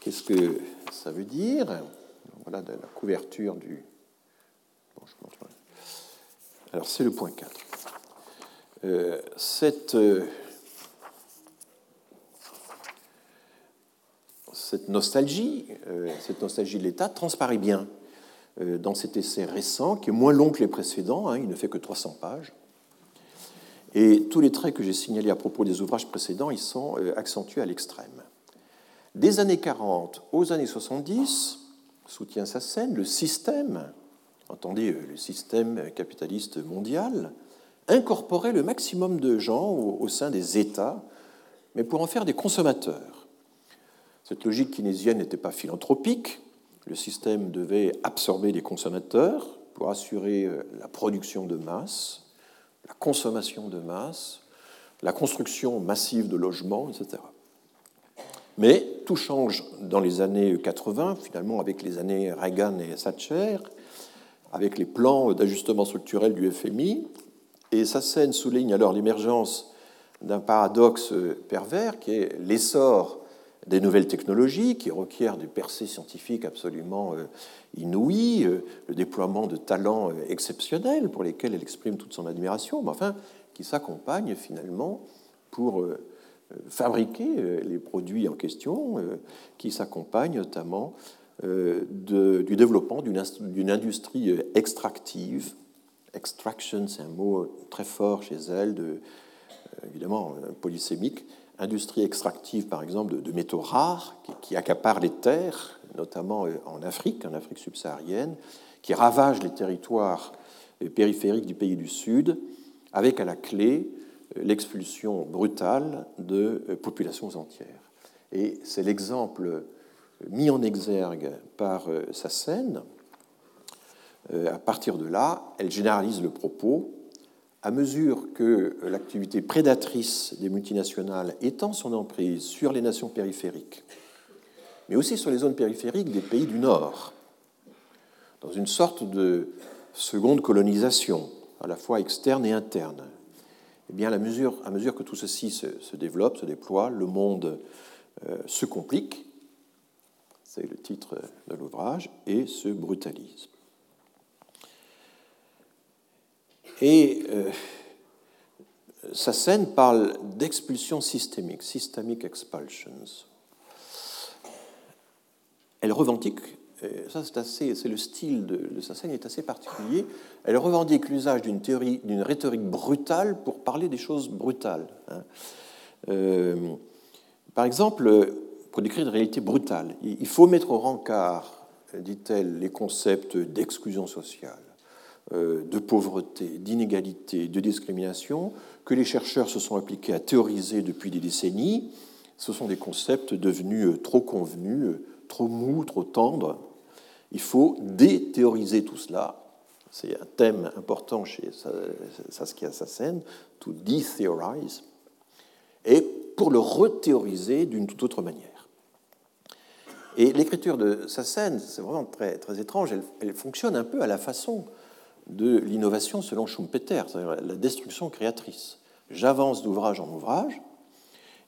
Qu'est-ce que ça veut dire? Voilà la couverture du. Alors, c'est le point 4. Euh, cette, euh, cette nostalgie, euh, cette nostalgie de l'État transparaît bien dans cet essai récent, qui est moins long que les précédents, hein, il ne fait que 300 pages, et tous les traits que j'ai signalés à propos des ouvrages précédents, ils sont euh, accentués à l'extrême. Des années 40 aux années 70, soutient sa scène, le système, entendez le système capitaliste mondial, incorporait le maximum de gens au, sein des États, mais pour en faire des consommateurs. Cette logique keynésienne n'était pas philanthropique. Le système devait absorber des consommateurs pour assurer euh, la production de masse, la consommation de masse, la construction massive de logements, etc. Mais tout change dans les années 80, finalement avec les années Reagan et Thatcher, avec les plans d'ajustement structurel du FMI, et sa scène souligne alors l'émergence d'un paradoxe pervers qui est l'essor des nouvelles technologies qui requièrent des percées scientifiques absolument euh, inouïes, euh, le déploiement de talents euh, exceptionnels pour lesquels elle exprime toute son admiration, mais enfin qui s'accompagnent finalement pour fabriquer les produits en question, qui s'accompagnent notamment du développement d'une industrie extractive. Extraction, c'est un mot très fort chez elle, de, évidemment polysémique, industrie extractive par exemple de, métaux rares qui, accaparent les terres, notamment euh, en Afrique, en Afrique subsaharienne, qui ravagent les territoires périphériques du pays du Sud, avec à la clé l'expulsion brutale de populations entières. Et c'est l'exemple mis en exergue par sa scène euh, à partir de là, elle généralise le propos. À mesure que l'activité prédatrice des multinationales étend son emprise sur les nations périphériques, mais aussi sur les zones périphériques des pays du Nord, dans une sorte de seconde colonisation, à la fois externe et interne, eh bien, à mesure, que tout ceci se, développe, se déploie, le monde euh, se complique, c'est le titre de l'ouvrage, et se brutalise. Et euh, sa scène parle d'expulsion systémique, systemic expulsions. Elle revendique, ça c'est le style de, sa scène est assez particulier. Elle revendique l'usage d'une théorie, d'une rhétorique brutale pour parler des choses brutales. Hein. Euh, par exemple, pour décrire une réalité brutale, il faut mettre au rencard, dit-elle, les concepts d'exclusion sociale de pauvreté, d'inégalité, de discrimination que les chercheurs se sont appliqués à théoriser depuis des décennies. Ce sont des concepts devenus euh, trop convenus, euh, trop mous, trop tendres. Il faut déthéoriser tout cela. C'est un thème important chez Saskia Sassen, to detheorize, et pour le rethéoriser d'une toute autre manière. Et l'écriture de Sassen, c'est vraiment très, très étrange, elle, elle, fonctionne un peu à la façon de l'innovation selon Schumpeter, c'est-à-dire la destruction créatrice. J'avance d'ouvrage en ouvrage,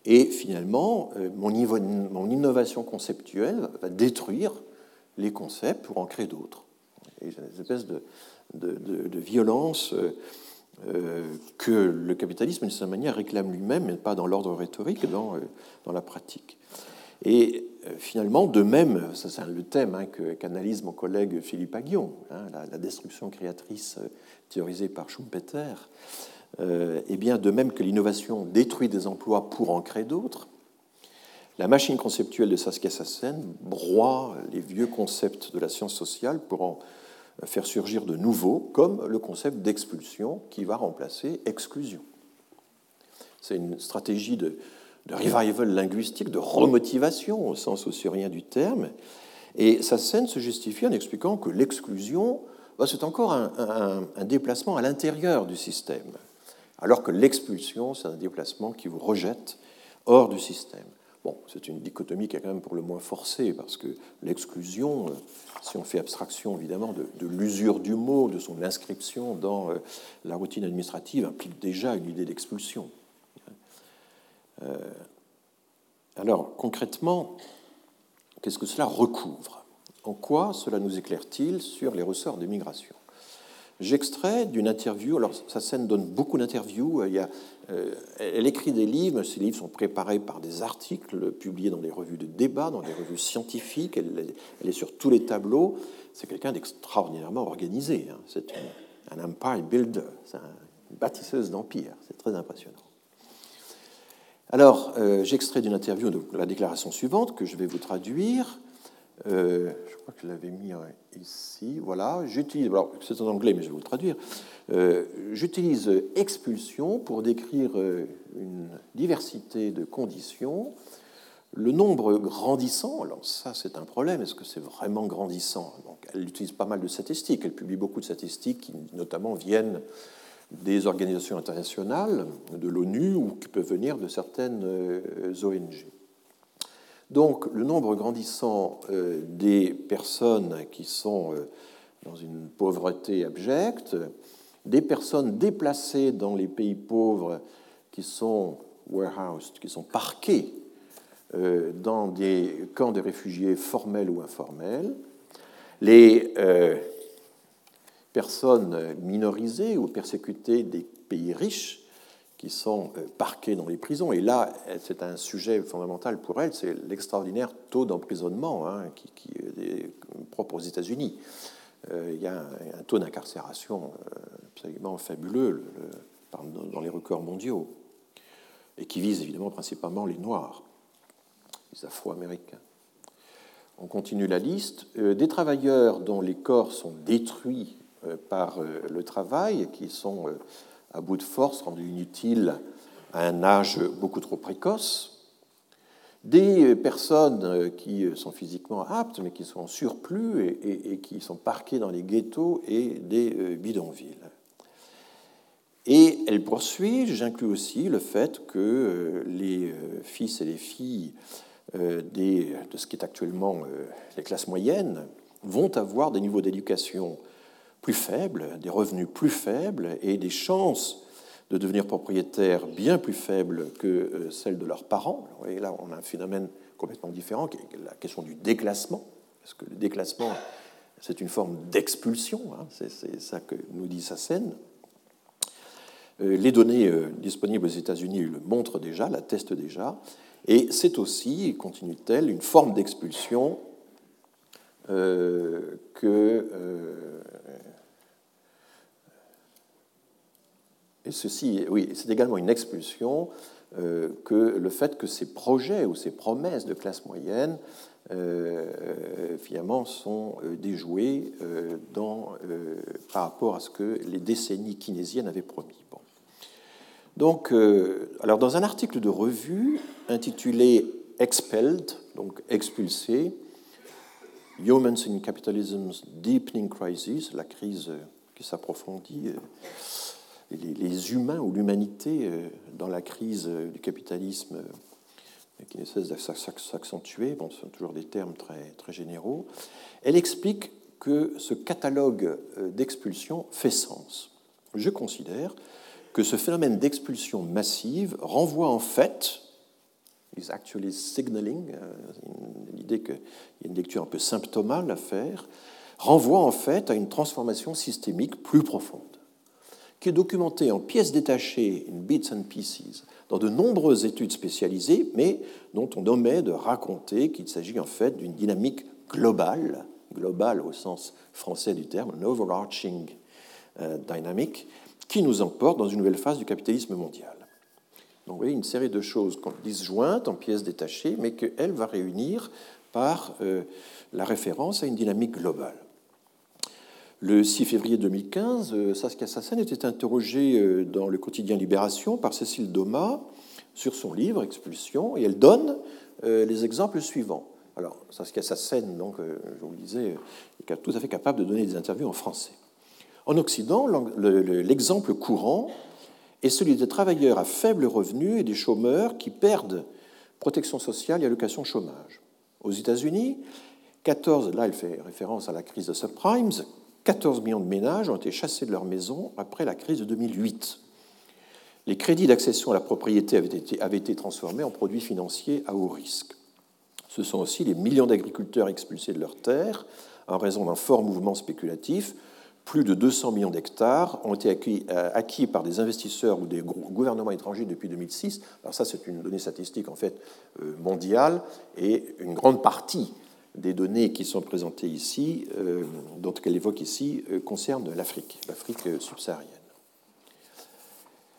et finalement, euh, mon, innovation conceptuelle va détruire les concepts pour en créer d'autres. une espèce de, de, violence euh, euh, que le capitalisme, d'une certaine manière, réclame lui-même, mais pas dans l'ordre rhétorique, dans, dans la pratique. Et finalement, de même, c'est le thème hein, qu'analyse mon collègue Philippe Aguillon, hein, la, destruction créatrice euh, théorisée par Schumpeter, euh, et bien de même que l'innovation détruit des emplois pour en créer d'autres, la machine conceptuelle de Saskia Sassen broie les vieux concepts de la science sociale pour en faire surgir de nouveaux, comme le concept d'expulsion qui va remplacer exclusion. C'est une stratégie de, de revival linguistique, de remotivation au sens rien du terme. Et sa scène se justifie en expliquant que l'exclusion, bah, c'est encore un, déplacement à l'intérieur du système, alors que l'expulsion, c'est un déplacement qui vous rejette hors du système. Bon, c'est une dichotomie qui est quand même pour le moins forcée, parce que l'exclusion, euh, si on fait abstraction évidemment de, l'usure du mot, de son inscription dans euh, la routine administrative, implique déjà une idée d'expulsion. Euh, alors, concrètement, qu'est-ce que cela recouvre? En quoi cela nous éclaire-t-il sur les ressorts des migrations? J'extrais d'une interview, alors sa scène donne beaucoup d'interviews, euh, elle écrit des livres, ces livres sont préparés par des articles publiés dans des revues de débat, dans des revues scientifiques, elle, est sur tous les tableaux, c'est quelqu'un d'extraordinairement organisé, hein. c'est un empire builder, c'est une bâtisseuse d'empire, c'est très impressionnant. Alors, euh, j'extrais d'une interview la déclaration suivante que je vais vous traduire. je crois que je l'avais mis ici. Voilà, j'utilise. c'est en anglais, mais je vais vous traduire. j'utilise expulsion pour décrire une diversité de conditions le nombre grandissant, alors ça c'est un problème, est-ce que c'est vraiment grandissant? Donc, Elle utilise pas mal de statistiques, elle publie beaucoup de statistiques qui notamment viennent des organisations internationales, de l'ONU ou qui peuvent venir de certaines euh, ONG. Donc le nombre grandissant euh, des personnes qui sont euh, dans une pauvreté abjecte, des personnes déplacées dans les pays pauvres qui sont warehoused, qui sont parquées dans des camps de réfugiés formels ou informels, les personnes minorisées ou persécutées des pays riches qui sont euh, parquées dans les prisons. Et là, c'est un sujet fondamental pour elles, c'est l'extraordinaire taux d'emprisonnement hein, qui, est propre aux États-Unis. il y a un, taux d'incarcération absolument fabuleux dans les records mondiaux et qui vise évidemment principalement les Noirs les Afro-Américains. On continue la liste. Euh, des travailleurs dont les corps sont détruits euh, par euh, le travail, qui sont à bout de force, rendus inutiles à un âge beaucoup trop précoce. Des personnes qui sont physiquement aptes, mais qui sont en surplus et, qui sont parquées dans les ghettos et des bidonvilles. Et elle poursuit, j'inclus aussi le fait que les fils et les filles euh, de ce qui est actuellement euh, les classes moyennes vont avoir des niveaux d'éducation plus faibles, des revenus plus faibles et des chances de devenir propriétaires bien plus faibles que euh, celles de leurs parents. Et là, on a un phénomène complètement différent, qui est la question du déclassement, parce que le déclassement, c'est une forme d'expulsion, hein, c'est ça que nous dit Sassen. Les données disponibles aux États-Unis le montrent déjà, l'attestent déjà. Et c'est aussi, continue-t-elle, une forme d'expulsion euh, que. Euh, et ceci, oui, c'est également une expulsion euh, que le fait que ces projets ou ces promesses de classe moyenne, finalement, sont déjoués dans, par rapport à ce que les décennies keynésiennes avaient promis. Donc, alors dans un article de revue intitulé Expelled, donc expulsé, Humans in Capitalism's Deepening Crisis, la crise qui s'approfondit, euh, les, humains ou l'humanité euh, dans la crise du capitalisme qui ne cesse de s'accentuer, bon, ce sont toujours des termes très, très généraux, elle explique que ce catalogue d'expulsion fait sens. Je considère que ce phénomène d'expulsion massive renvoie en fait, is actually signaling, euh, l'idée qu'il y a une lecture un peu symptomale à faire, renvoie en fait à une transformation systémique plus profonde, qui est documentée en pièces détachées, in bits and pieces, dans de nombreuses études spécialisées, mais dont on omet de raconter qu'il s'agit en fait d'une dynamique globale, globale au sens français du terme, an overarching euh, dynamic, qui nous emporte dans une nouvelle phase du capitalisme mondial. Donc vous voyez une série de choses disjointes en pièces détachées, mais qu'elle va réunir par euh, la référence à une dynamique globale. Le 6 février 2015, euh, Saskia Sassen était interrogée euh, dans le quotidien Libération par Cécile Doma sur son livre Expulsion, et elle donne les exemples suivants. Alors, Saskia Sassen, donc, je vous le disais, est tout à fait capable de donner des interviews en français. En Occident, l'exemple courant est celui des travailleurs à faible revenu et des chômeurs qui perdent protection sociale et allocation chômage. Aux États-Unis, 14, là elle fait référence à la crise de subprimes, 14 millions de ménages ont été chassés de leur maison après la crise de 2008. Les crédits d'accession à la propriété avaient été, avaient été transformés en produits financiers à haut risque. Ce sont aussi les millions d'agriculteurs expulsés de leurs terres en raison d'un fort mouvement spéculatif plus de 200 millions d'hectares ont été euh, acquis, par des investisseurs ou des gouvernements étrangers depuis 2006. Alors ça, c'est une donnée statistique en fait euh, mondiale et une grande partie des données qui sont présentées ici, euh, dont qu'elle évoque ici, concernent l'Afrique, l'Afrique subsaharienne.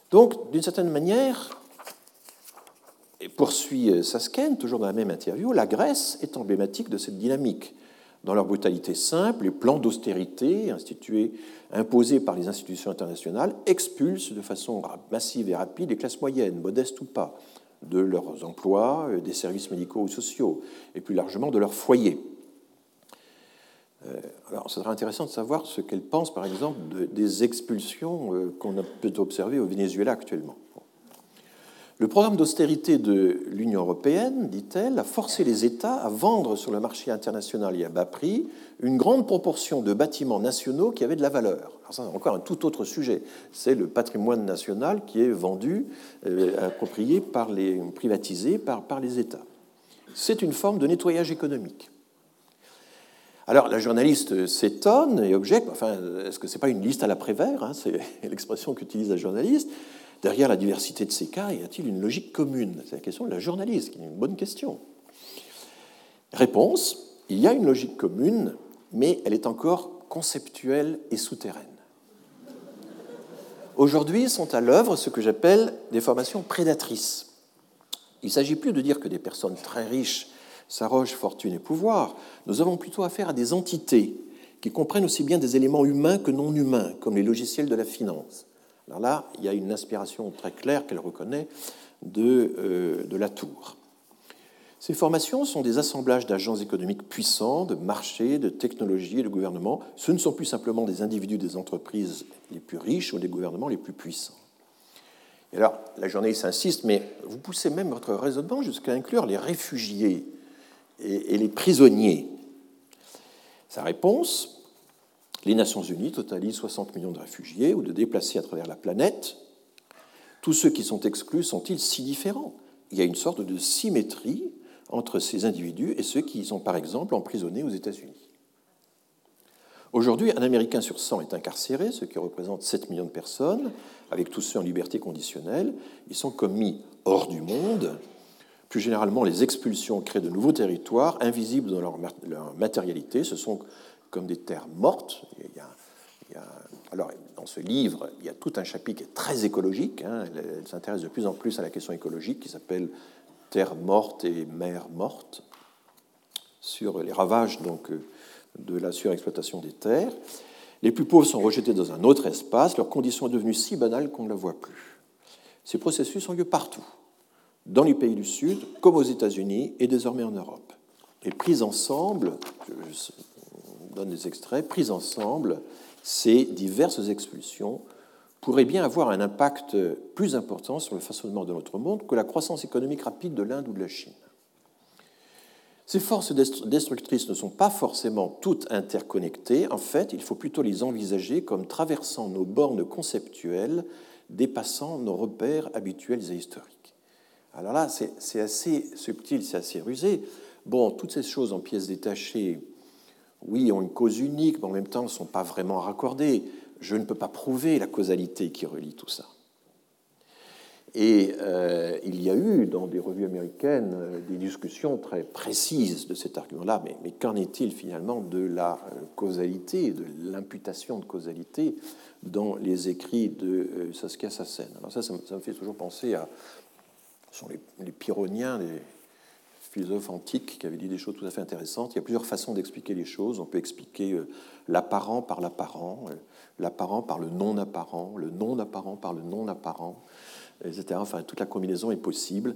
Donc, d'une certaine manière, poursuit Sasken, toujours dans la même interview, la Grèce est emblématique de cette dynamique. Dans leur brutalité simple, les plans d'austérité imposés par les institutions internationales expulsent de façon massive et rapide les classes moyennes, modestes ou pas, de leurs emplois, euh, des services médicaux ou sociaux, et plus largement de leurs foyers. Euh, alors, ce serait intéressant de savoir ce qu'elle pense, par exemple, des expulsions euh, qu'on peut observer au Venezuela actuellement. Le programme d'austérité de l'Union européenne, dit-elle, a forcé les États à vendre sur le marché international et à bas prix une grande proportion de bâtiments nationaux qui avaient de la valeur. C'est encore un tout autre sujet. C'est le patrimoine national qui est vendu, euh, approprié par les, privatisé par, par les États. C'est une forme de nettoyage économique. Alors la journaliste s'étonne et objecte, enfin, est-ce que ce n'est pas une liste à l'après-vert hein, C'est <laughs> l'expression qu'utilise la journaliste. Derrière la diversité de ces cas, y a-t-il une logique commune? C'est la question de la journaliste, qui est une bonne question. Réponse, il y a une logique commune, mais elle est encore conceptuelle et souterraine. Aujourd'hui sont à l'œuvre ce que j'appelle des formations prédatrices. Il ne s'agit plus de dire que des personnes très riches s'arrogent fortune et pouvoir. Nous avons plutôt affaire à des entités qui comprennent aussi bien des éléments humains que non humains, comme les logiciels de la finance. Alors là, il y a une inspiration très claire qu'elle reconnaît de, euh, de la tour. Ces formations sont des assemblages d'agents économiques puissants, de marchés, de technologies et de gouvernements. Ce ne sont plus simplement des individus des entreprises les plus riches ou des gouvernements les plus puissants. Et alors, la journaliste insiste, mais vous poussez même votre raisonnement jusqu'à inclure les réfugiés et, et les prisonniers. Sa réponse, les Nations Unies totalisent 60 millions de réfugiés ou de déplacés à travers la planète. Tous ceux qui sont exclus sont-ils si différents? Il y a une sorte de symétrie entre ces individus et ceux qui sont, par exemple, emprisonnés aux États-Unis. Aujourd'hui, un Américain sur 100 est incarcéré, ce qui représente 7 millions de personnes, avec tous ceux en liberté conditionnelle. Ils sont commis hors du monde. Plus généralement, les expulsions créent de nouveaux territoires, invisibles dans leur matérialité. Ce sont comme des terres mortes. Alors, dans ce livre, il y a tout un chapitre qui est très écologique. Hein. elle, s'intéresse de plus en plus à la question écologique qui s'appelle Terre morte et mer morte, sur les ravages donc, de la surexploitation des terres. Les plus pauvres sont rejetés dans un autre espace. Leur condition est devenue si banale qu'on ne la voit plus. Ces processus ont lieu partout, dans les pays du Sud, comme aux États-Unis et désormais en Europe. Et pris ensemble, donne des extraits, pris ensemble, ces diverses expulsions pourraient bien avoir un impact plus important sur le façonnement de notre monde que la croissance économique rapide de l'Inde ou de la Chine. Ces forces destructrices ne sont pas forcément toutes interconnectées. En fait, il faut plutôt les envisager comme traversant nos bornes conceptuelles, dépassant nos repères habituels et historiques. Alors là, c'est assez subtil, c'est assez rusé. Bon, toutes ces choses en pièces détachées oui, ont une cause unique, mais en même temps ne sont pas vraiment raccordées. Je ne peux pas prouver la causalité qui relie tout ça. Et euh, il y a eu dans des revues américaines euh, des discussions très précises de cet argument-là, mais, qu'en est-il finalement de la euh, causalité, de l'imputation de causalité dans les écrits de Saskia Sassen? Alors ça, ça, me fait toujours penser à ce sont les, les les, philosophe antique qui avait dit des choses tout à fait intéressantes. Il y a plusieurs façons d'expliquer les choses. On peut expliquer euh, l'apparent par l'apparent, euh, l'apparent par le non-apparent, le non-apparent par le non-apparent, etc. Enfin, toute la combinaison est possible.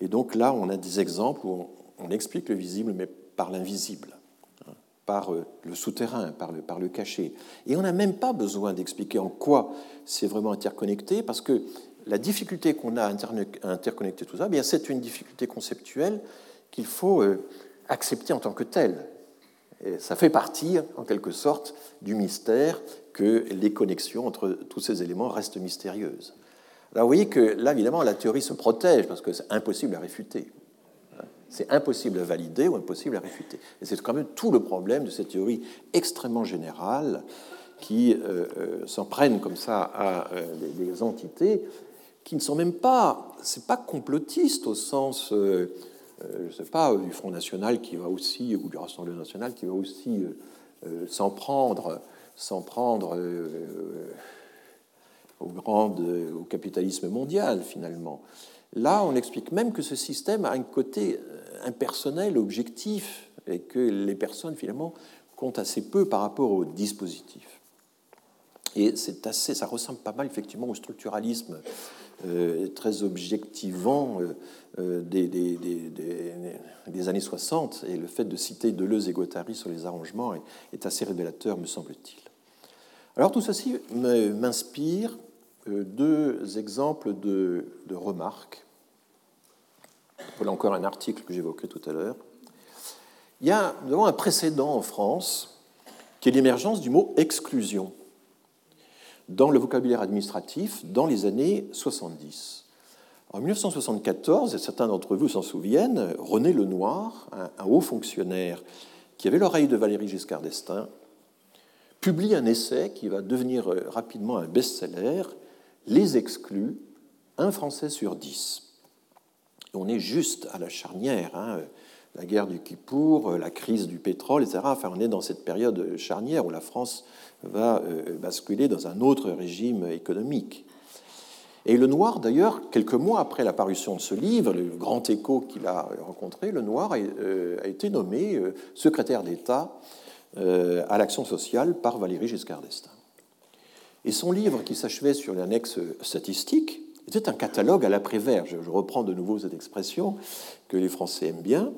Et donc là, on a des exemples où on, explique le visible, mais par l'invisible, hein, par euh, le souterrain, par le, par le cachet. Et on n'a même pas besoin d'expliquer en quoi c'est vraiment interconnecté, parce que la difficulté qu'on a à interconnecter tout ça, eh c'est une difficulté conceptuelle qu'il faut euh, accepter en tant que tel. Ça fait partie, en quelque sorte, du mystère que les connexions entre tous ces éléments restent mystérieuses. Alors vous voyez que là, évidemment, la théorie se protège parce que c'est impossible à réfuter. C'est impossible à valider ou impossible à réfuter. Et c'est quand même tout le problème de cette théorie extrêmement générale qui euh, euh, s'en prennent comme ça à des, entités qui ne sont même pas, c'est pas complotiste au sens je ne sais pas, du Front National qui va aussi, ou du Rassemblement National qui va aussi euh, euh, s'en prendre, s'en prendre au, grand, au capitalisme mondial, finalement. Là, on explique même que ce système a un côté impersonnel, objectif, et que les personnes, finalement, comptent assez peu par rapport au dispositif. Et c'est assez, ça ressemble pas mal, effectivement, au structuralisme euh, très objectivant euh, euh, des, années 60. Et le fait de citer Deleuze et Guattari sur les arrangements est, assez révélateur, me semble-t-il. Alors tout ceci m'inspire deux exemples de, remarques. Voilà encore un article que j'évoquais tout à l'heure. Il y a nous un précédent en France qui est l'émergence du mot exclusion dans le vocabulaire administratif dans les années 70. En 1974, et certains d'entre vous s'en souviennent, René Lenoir, un, haut fonctionnaire qui avait l'oreille de Valéry Giscard d'Estaing, publie un essai qui va devenir euh, rapidement un best-seller, Les exclus, un Français sur dix. on est juste à la charnière. Hein, la guerre du Kippour, euh, la crise du pétrole, etc. Enfin, on est dans cette période charnière où la France va euh, basculer dans un autre régime économique. Et le Noir, d'ailleurs, quelques mois après la parution de ce livre, le grand écho qu'il a rencontré, le Noir euh, a été nommé secrétaire d'État à l'action sociale par Valéry Giscard d'Estaing. Et son livre, qui s'achevait sur l'annexe statistique, était un catalogue à l'après-vert. Je reprends de nouveau cette expression que les Français aiment bien.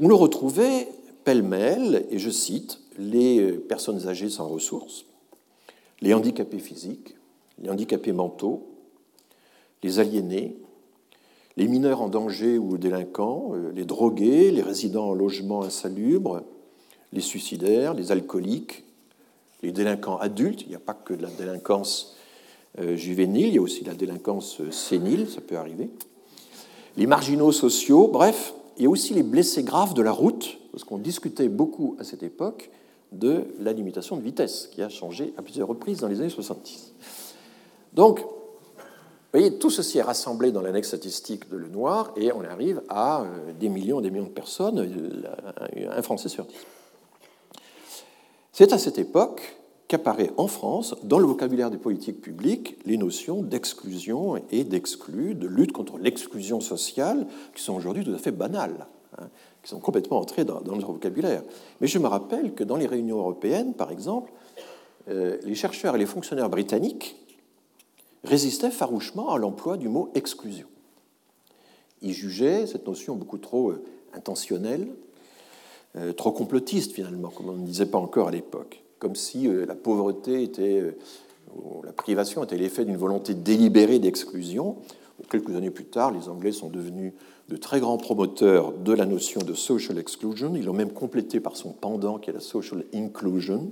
On le retrouvait pêle-mêle, et je cite, les personnes âgées sans ressources, les handicapés physiques, les handicapés mentaux, les aliénés, les mineurs en danger ou délinquants, euh, les drogués, les résidents en logement insalubre, les suicidaires, les alcooliques, les délinquants adultes, il n'y a pas que de la délinquance euh, juvénile, il y a aussi la délinquance sénile, ça peut arriver, les marginaux sociaux, bref, il y a aussi les blessés graves de la route, parce qu'on discutait beaucoup à cette époque de la limitation de vitesse, qui a changé à plusieurs reprises dans les années 70. Donc, vous voyez, tout ceci est rassemblé dans l'annexe statistique de Lenoir, et on arrive à euh, des millions et des millions de personnes, euh, un Français sur dix. C'est à cette époque qu'apparaît en France, dans le vocabulaire des politiques publiques, les notions d'exclusion et d'exclus, de lutte contre l'exclusion sociale, qui sont aujourd'hui tout à fait banales, hein, qui sont complètement entrées dans, notre vocabulaire. Mais je me rappelle que dans les réunions européennes, par exemple, euh, les chercheurs et les fonctionnaires britanniques résistaient farouchement à l'emploi du mot exclusion. Ils jugeaient cette notion beaucoup trop euh, intentionnelle, euh, trop complotiste finalement, comme on ne disait pas encore à l'époque comme si la pauvreté était, euh, la privation était l'effet d'une volonté délibérée d'exclusion. Quelques années plus tard, les Anglais sont devenus de très grands promoteurs de la notion de social exclusion. Ils l'ont même complété par son pendant, qui est la social inclusion,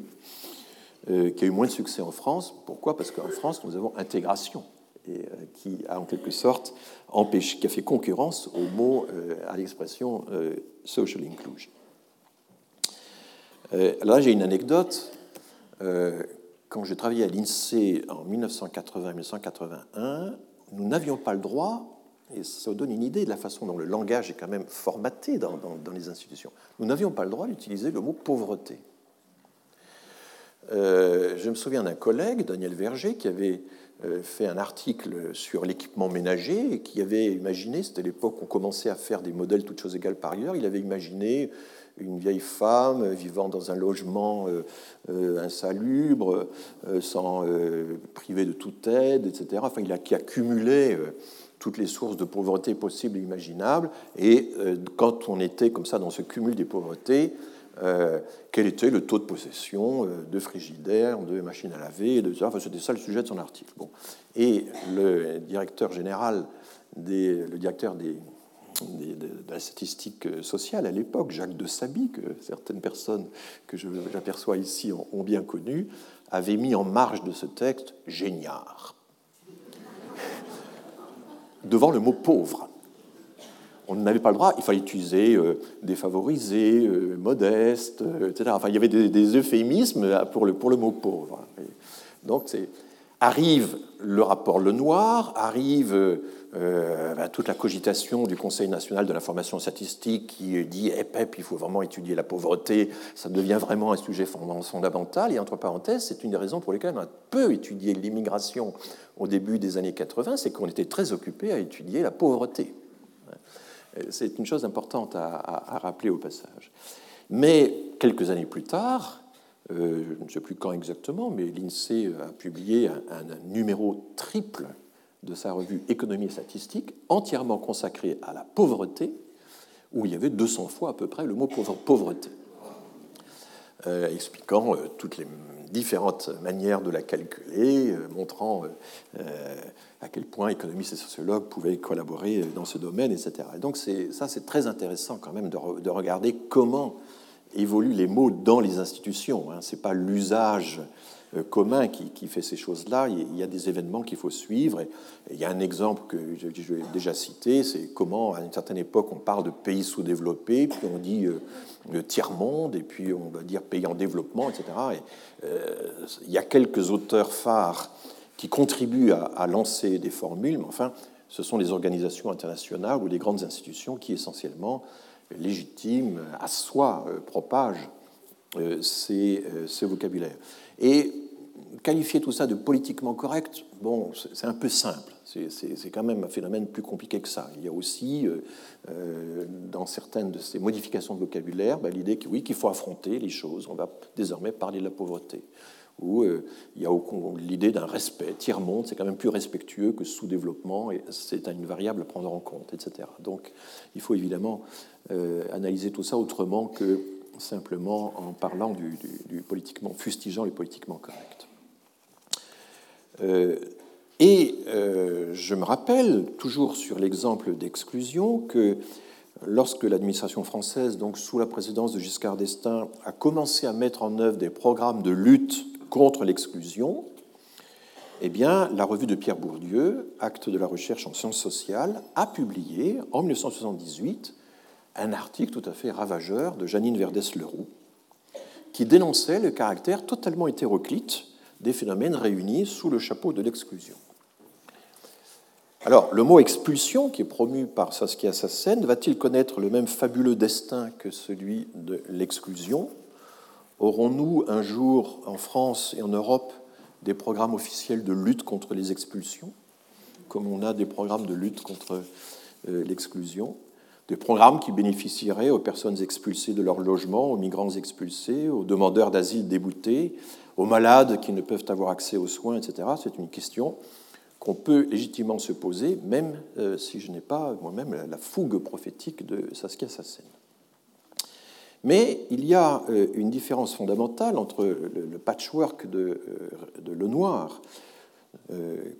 euh, qui a eu moins de succès en France. Pourquoi? Parce qu'en France, nous avons intégration, et, qui a en quelque sorte empêché, qui a fait concurrence au mot, à l'expression social inclusion. là, j'ai une anecdote euh, quand j'ai travaillé à l'INSEE en 1980-1981, nous n'avions pas le droit, et ça vous donne une idée de la façon dont le langage est quand même formaté dans, les institutions, nous n'avions pas le droit d'utiliser le mot pauvreté. Euh, je me souviens d'un collègue, Daniel Verger, qui avait euh, fait un article sur l'équipement ménager et qui avait imaginé, c'était l'époque où on commençait à faire des modèles toutes choses égales par ailleurs, il avait imaginé une vieille femme vivant dans un logement euh, euh, insalubre, euh, sans priver de toute aide, etc. Enfin, il a qui a cumulé toutes les sources de pauvreté possibles et imaginables. Et quand on était comme ça dans ce cumul des pauvretés, quel était le taux de possession de frigidaires, de machines à laver, de enfin, c'était ça le sujet de son article. Bon. Et le directeur général, des, le directeur de la statistique sociale à l'époque, Jacques de Saby, que certaines personnes que j'aperçois ici ont bien connu, avait mis en marge de ce texte géniard devant le mot pauvre. On n'avait pas le droit, il fallait utiliser euh, défavorisé, euh, modeste, euh, etc. Enfin, il y avait des, euphémismes pour le, mot pauvre. Donc, Arrive le rapport Lenoir, arrive bah, toute la cogitation du Conseil national de l'information statistique qui dit eh, PEP, il faut vraiment étudier la pauvreté, ça devient vraiment un sujet fondamental. Et entre parenthèses, c'est une des raisons pour lesquelles on a peu étudié l'immigration au début des années 80, c'est qu'on était très occupé à étudier la pauvreté. C'est une chose importante à, rappeler au passage. Mais quelques années plus tard, euh, je ne sais plus quand exactement, mais l'INSEE a publié un, numéro triple de sa revue Économie et statistique, entièrement consacré à la pauvreté, où il y avait 200 fois à peu près le mot pauvreté, euh, expliquant euh, toutes les différentes manières de la calculer, montrant à quel point économistes et sociologues pouvaient collaborer dans ce domaine, etc. Et donc ça, c'est très intéressant quand même de, de regarder comment évoluent les mots dans les institutions. Hein. Ce n'est pas l'usage euh, commun qui, fait ces choses-là. Il y a des événements qu'il faut suivre. il y a un exemple que j'ai déjà cité, c'est comment, à une certaine époque, on parle de pays sous-développés, puis on dit euh, tiers-monde, et puis on va dire pays en développement, etc. Euh, il y a quelques auteurs phares qui contribuent à, lancer des formules, mais enfin, ce sont les organisations internationales ou les grandes institutions qui, essentiellement, légitime, à soi, euh, propage euh, ces, euh, ces vocabulaires. Et qualifier tout ça de politiquement correct, bon, c'est un peu simple. C'est quand même un phénomène plus compliqué que ça. Il y a aussi, dans certaines de ces modifications de vocabulaire, ben, l'idée qu'il oui, qu'il faut affronter les choses. On va désormais parler de la pauvreté où euh, il y a l'idée d'un respect. Tiers-monde, c'est quand même plus respectueux que sous-développement, c'est une variable à prendre en compte, etc. Donc il faut évidemment euh, analyser tout ça autrement que simplement en parlant du, politiquement fustigeant les politiquement correct. Euh, et je me rappelle, toujours sur l'exemple d'exclusion, que lorsque l'administration française, donc sous la présidence de Giscard d'Estaing, a commencé à mettre en œuvre des programmes de lutte contre l'exclusion, eh la revue de Pierre Bourdieu, Acte de la recherche en sciences sociales, a publié en 1978 un article tout à fait ravageur de Janine Verdès-Leroux qui dénonçait le caractère totalement hétéroclite des phénomènes réunis sous le chapeau de l'exclusion. Alors, le mot expulsion, qui est promu par Saskia Sassen, va-t-il connaître le même fabuleux destin que celui de l'exclusion? Aurons-nous un jour en France et en Europe des programmes officiels de lutte contre les expulsions, comme on a des programmes de lutte contre euh, l'exclusion? Des programmes qui bénéficieraient aux personnes expulsées de leur logement, aux migrants expulsés, aux demandeurs d'asile déboutés, aux malades qui ne peuvent avoir accès aux soins, etc. C'est une question qu'on peut légitimement se poser, même euh, si je n'ai pas moi-même la fougue prophétique de Saskia Sassen. Mais il y a euh, une différence fondamentale entre le patchwork de, euh, de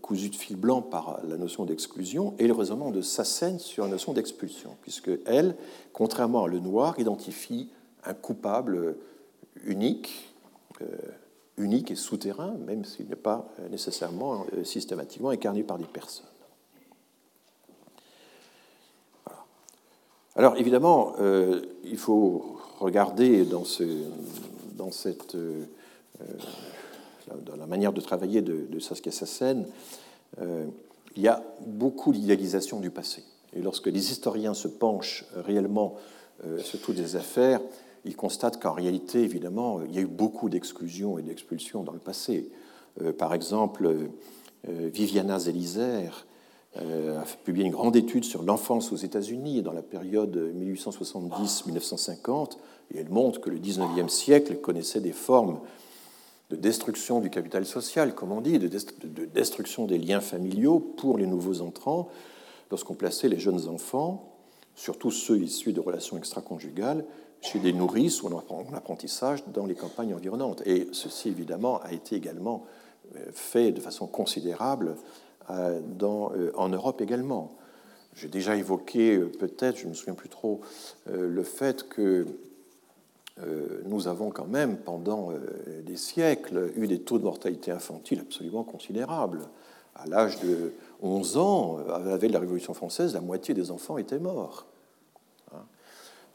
cousu de fil blanc par la notion d'exclusion, et le raisonnement de Sassen sur la notion d'expulsion, puisque elle, contrairement à Lenoir, identifie un coupable unique, unique et souterrain, même s'il n'est pas nécessairement systématiquement incarné par des personnes. Alors évidemment, il faut regarder dans, ce, dans, cette, euh, dans la manière de travailler de, Saskia Sassen, euh, il y a beaucoup d'idéalisation du passé. Et lorsque les historiens se penchent réellement euh, sur toutes les affaires, ils constatent qu'en réalité, évidemment, il y a eu beaucoup d'exclusions et d'expulsions dans le passé. par exemple, Viviana Zelizer a publié une grande étude sur l'enfance aux États-Unis dans la période 1870-1950, et elle montre que le 19e siècle connaissait des formes de destruction du capital social, comme on dit, de destruction des liens familiaux pour les nouveaux entrants, lorsqu'on plaçait les jeunes enfants, surtout ceux issus de relations extra-conjugales, chez des nourrices ou en apprentissage dans les campagnes environnantes. Et ceci, évidemment, a été également euh, fait de façon considérable euh, euh, en Europe également. J'ai déjà évoqué, peut-être, je ne me souviens plus trop, le fait que nous avons quand même, pendant euh, des siècles, eu des taux de mortalité infantile absolument considérables. À l'âge de 11 ans, à la veille de la Révolution française, la moitié des enfants étaient morts. Hein.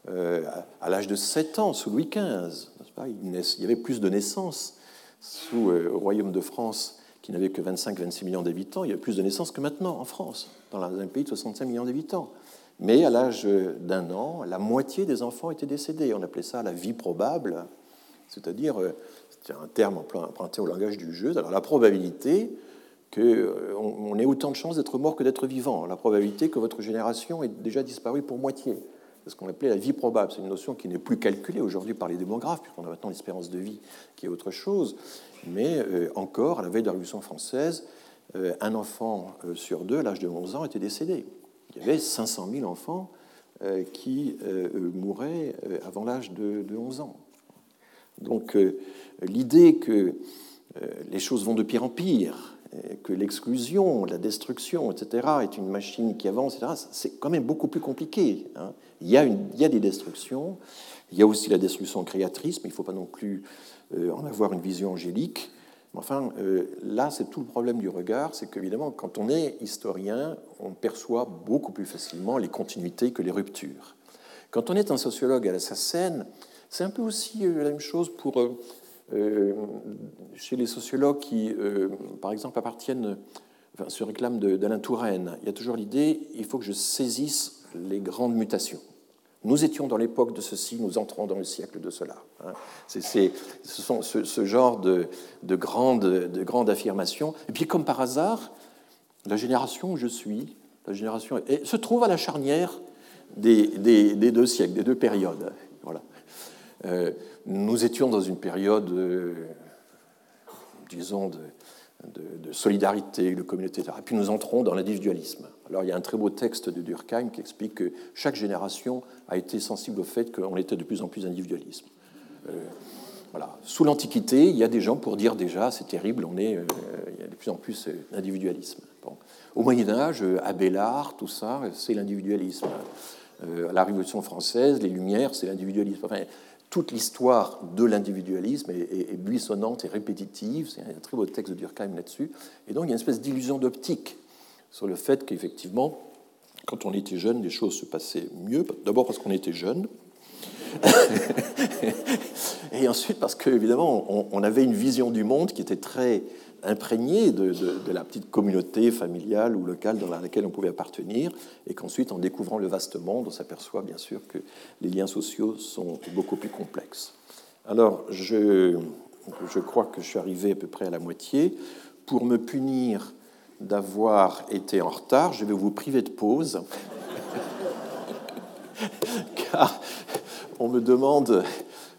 Euh, à l'âge de 7 ans, sous Louis XV, il y avait plus de naissances sous, au Royaume de France qui n'avait que 25-26 millions d'habitants, il y a plus de naissances que maintenant en France, dans un pays de 65 millions d'habitants. Mais à l'âge d'un an, la moitié des enfants étaient décédés. On appelait ça la vie probable, c'est-à-dire, euh, c'est un terme emprunté au langage du jeu, alors la probabilité qu'on euh, ait autant de chances d'être mort que d'être vivant, la probabilité que votre génération ait déjà disparu pour moitié. C'est ce qu'on appelait la vie probable. C'est une notion qui n'est plus calculée aujourd'hui par les démographes, puisqu'on a maintenant l'espérance de vie qui est autre chose. Mais euh, encore, à la veille de la Révolution française, un enfant sur deux, à l'âge de 11 ans, était décédé il y avait 500 000 enfants euh, qui euh, mouraient euh, avant l'âge de, 11 ans. Donc l'idée que les choses vont de pire en pire, que l'exclusion, la destruction, etc., est une machine qui avance, c'est quand même beaucoup plus compliqué. Hein. Il, y a des destructions, il y a aussi la destruction créatrice, mais il ne faut pas non plus en avoir une vision angélique. Enfin, euh, là, c'est tout le problème du regard, c'est qu'évidemment, quand on est historien, on perçoit beaucoup plus facilement les continuités que les ruptures. Quand on est un sociologue à la SACEN, c'est un peu aussi euh, la même chose pour, euh, chez les sociologues qui, par exemple, appartiennent, enfin, se réclament d'Alain Touraine. Il y a toujours l'idée, il faut que je saisisse les grandes mutations. Nous étions dans l'époque de ceci, nous entrons dans le siècle de cela. Hein. C'est, ce sont ce, genre de, de, grandes, de affirmations. Et puis, comme par hasard, la génération où je suis, la génération, se trouve à la charnière des, deux siècles, des deux périodes. Voilà. Euh, nous étions dans une période, euh, disons, de, de, solidarité, de communauté, etc. Et puis nous entrons dans l'individualisme. Alors il y a un très beau texte de Durkheim qui explique que chaque génération a été sensible au fait qu'on était de plus en plus individualisme. Euh, voilà. Sous l'Antiquité, il y a des gens pour dire déjà c'est terrible, on est, euh, il y a de plus en plus d'individualisme. Bon. Au Moyen Âge, Abélard, tout ça, c'est l'individualisme. Euh, la Révolution française, les Lumières, c'est l'individualisme. Enfin, toute l'histoire de l'individualisme est, buissonnante et répétitive. C'est un très beau texte de Durkheim là-dessus. Et donc, il y a une espèce d'illusion d'optique sur le fait qu'effectivement, quand on était jeune, les choses se passaient mieux. D'abord parce qu'on était jeune. <laughs> et ensuite parce qu'évidemment, on, avait une vision du monde qui était très imprégné de, la petite communauté familiale ou locale dans laquelle on pouvait appartenir, et qu'ensuite, en découvrant le vaste monde, on s'aperçoit bien sûr que les liens sociaux sont beaucoup plus complexes. Alors, je, je crois que je suis arrivé à peu près à la moitié. Pour me punir d'avoir été en retard, je vais vous priver de pause, <laughs> car on me demande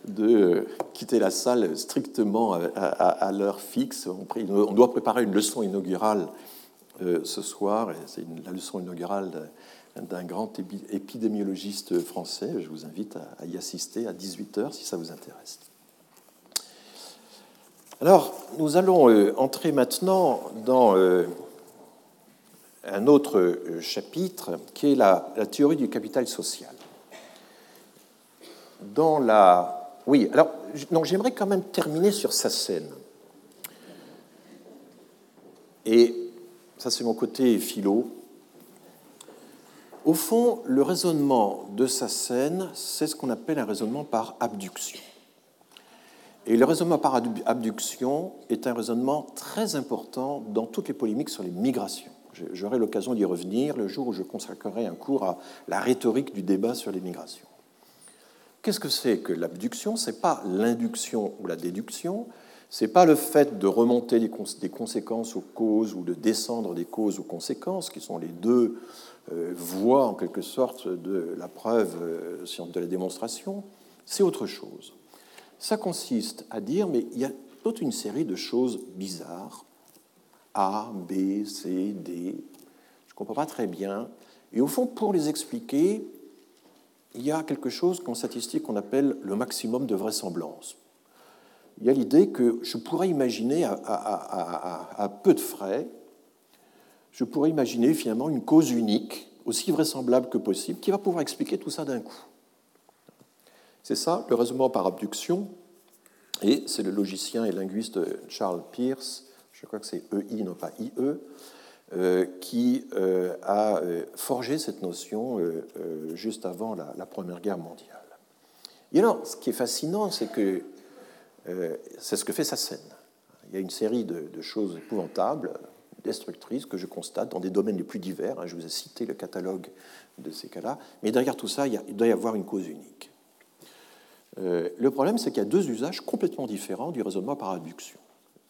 de quitter la salle strictement à, l'heure fixe. On, doit préparer une leçon inaugurale euh, ce soir, c'est la leçon inaugurale d'un grand épidémiologiste français. Je vous invite à, y assister à 18h si ça vous intéresse. Alors, nous allons euh, entrer maintenant dans euh, un autre chapitre qui est la, théorie du capital social. Dans la oui, alors j'aimerais quand même terminer sur sa scène. Et ça, c'est mon côté philo. Au fond, le raisonnement de sa scène, c'est ce qu'on appelle un raisonnement par abduction. Et le raisonnement par abduction est un raisonnement très important dans toutes les polémiques sur les migrations. J'aurai l'occasion d'y revenir le jour où je consacrerai un cours à la rhétorique du débat sur les migrations. Qu'est-ce que c'est que l'abduction? Ce n'est pas l'induction ou la déduction, ce n'est pas le fait de remonter des conséquences aux causes ou de descendre des causes aux conséquences, qui sont les deux euh, voies en quelque sorte de la preuve, euh, de la démonstration, c'est autre chose. Ça consiste à dire, mais il y a toute une série de choses bizarres, A, B, C, D, je ne comprends pas très bien, et au fond, pour les expliquer, il y a quelque chose qu'en statistique on appelle le maximum de vraisemblance. Il y a l'idée que je pourrais imaginer à, peu de frais, je pourrais imaginer finalement une cause unique, aussi vraisemblable que possible, qui va pouvoir expliquer tout ça d'un coup. C'est ça, le raisonnement par abduction, et c'est le logicien et linguiste Charles Peirce, je crois que c'est EI, non pas IE, euh, qui euh, a euh, forgé cette notion juste avant la, Première Guerre mondiale. Et alors, ce qui est fascinant, c'est que c'est ce que fait sa scène. Il y a une série de, choses épouvantables, destructrices, que je constate dans des domaines les plus divers. Hein. Je vous ai cité le catalogue de ces cas-là. Mais derrière tout ça, il, doit y avoir une cause unique. Le problème, c'est qu'il y a deux usages complètement différents du raisonnement par abduction.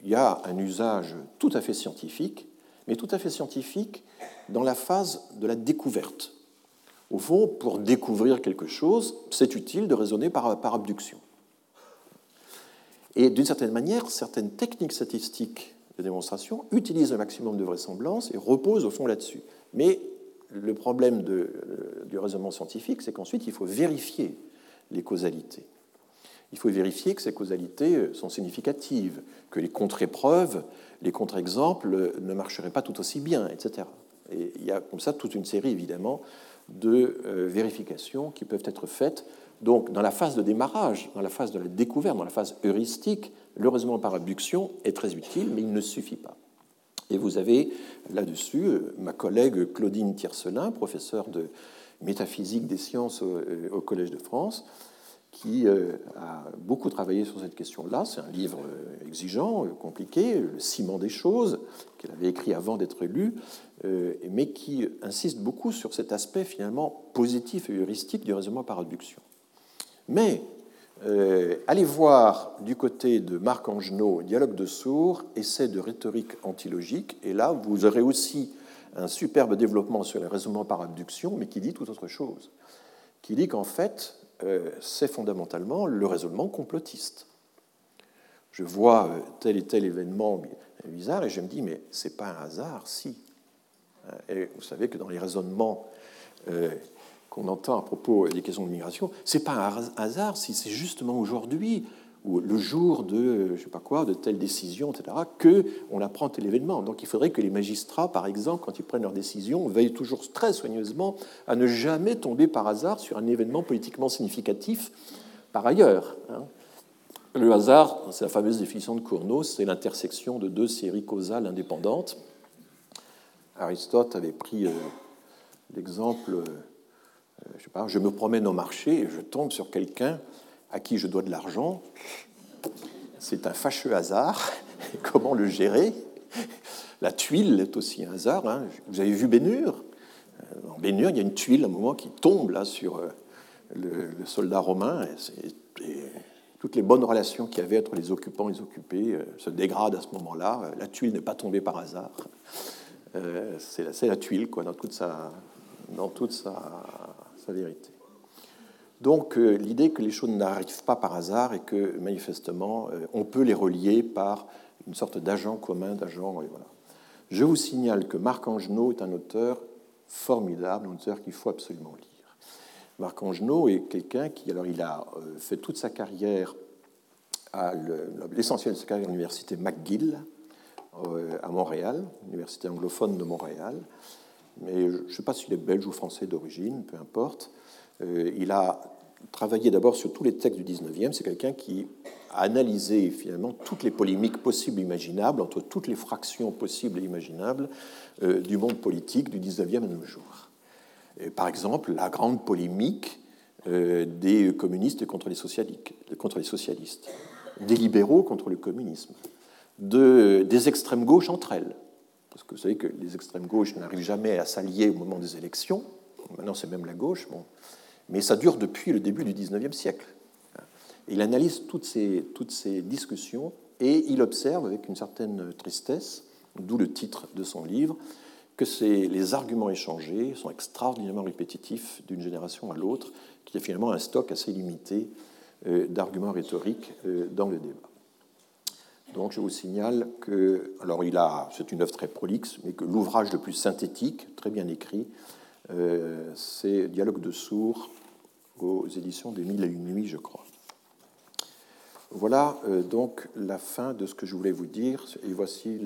Il y a un usage tout à fait scientifique, mais tout à fait scientifique dans la phase de la découverte. Au fond, pour découvrir quelque chose, c'est utile de raisonner par, abduction. Et d'une certaine manière, certaines techniques statistiques de démonstration utilisent un maximum de vraisemblance et reposent au fond là-dessus. Mais le problème euh, du raisonnement scientifique, c'est qu'ensuite, il faut vérifier les causalités. Il faut vérifier que ces causalités euh, sont significatives, que les contre-épreuves, les contre-exemples euh, ne marcheraient pas tout aussi bien, etc. Et il y a comme ça toute une série, évidemment, de vérifications qui peuvent être faites donc, dans la phase de démarrage, dans la phase de la découverte, dans la phase heuristique, le raisonnement par abduction est très utile, mais il ne suffit pas. Et vous avez là-dessus euh, ma collègue Claudine Tiercelin, professeure de métaphysique des sciences au, euh, Collège de France, qui euh, a beaucoup travaillé sur cette question-là. C'est un livre exigeant, compliqué, Le ciment des choses, qu'elle avait écrit avant d'être lu, mais qui insiste beaucoup sur cet aspect finalement positif et heuristique du raisonnement par abduction. Mais euh, allez voir du côté de Marc Angenot, Dialogue de sourds, essai de rhétorique antilogique, et là, vous aurez aussi un superbe développement sur les raisonnements par abduction, mais qui dit tout autre chose. Qui dit qu'en fait, euh, c'est fondamentalement le raisonnement complotiste. Je vois euh, tel et tel événement bizarre et je me dis, mais c'est pas un hasard, si. Et vous savez que dans les raisonnements qu'on entend à propos des questions de migration, c'est pas un hasard si c'est justement aujourd'hui ou le jour de je sais pas quoi, de telle décision, etc., que on apprend tel événement. Donc il faudrait que les magistrats, par exemple, quand ils prennent leurs décisions, veillent toujours très soigneusement à ne jamais tomber par hasard sur un événement politiquement significatif par ailleurs. Hein. Le hasard, c'est la fameuse définition de Cournot, c'est l'intersection de deux séries causales indépendantes. Aristote avait pris euh, l'exemple euh, je, sais pas, je me promène au marché et je tombe sur quelqu'un à qui je dois de l'argent. C'est un fâcheux hasard. Comment le gérer? La tuile est aussi un hasard. Hein. Vous avez vu Bénure euh, En Bénure, il y a une tuile à un moment qui tombe là sur euh, le, soldat romain. Toutes les bonnes relations qu'il y avait entre les occupants et les occupés se dégradent à ce moment-là. La tuile n'est pas tombée par hasard. c'est la, tuile, quoi, dans toute sa, vérité. Donc euh, l'idée que les choses n'arrivent pas par hasard et que manifestement euh, on peut les relier par une sorte d'agent commun, d'agent. Voilà. Je vous signale que Marc Angenot est un auteur formidable, un auteur qu'il faut absolument lire. Marc Angenot est quelqu'un qui, alors il a euh, fait toute sa carrière, l'essentiel de sa carrière à l'université McGill à Montréal, université anglophone de Montréal mais je ne sais pas s'il est belge ou français d'origine, peu importe. Euh, il a travaillé d'abord sur tous les textes du 19e. C'est quelqu'un qui a analysé finalement toutes les polémiques possibles et imaginables, entre toutes les fractions possibles et imaginables euh, du monde politique du 19e à nos jours. par exemple, la grande polémique euh, des communistes contre les, socialistes, des libéraux contre le communisme, de, des extrêmes gauches entre elles parce que vous savez que les extrêmes gauches n'arrivent jamais à s'allier au moment des élections. Maintenant, c'est même la gauche. Mais ça dure depuis le début du XIXe siècle. Il analyse toutes ces, toutes ces discussions et il observe avec une certaine tristesse, d'où le titre de son livre, que les arguments échangés sont extraordinairement répétitifs d'une génération à l'autre, qu'il y a finalement un stock assez limité euh, d'arguments rhétoriques euh, dans le débat. Donc je vous signale que, alors il a, c'est une œuvre très prolixe, mais que l'ouvrage le plus synthétique, très bien écrit, euh, c'est Dialogue de sourds aux éditions des Mille et une nuits, je crois. Voilà euh, donc la fin de ce que je voulais vous dire. Et voici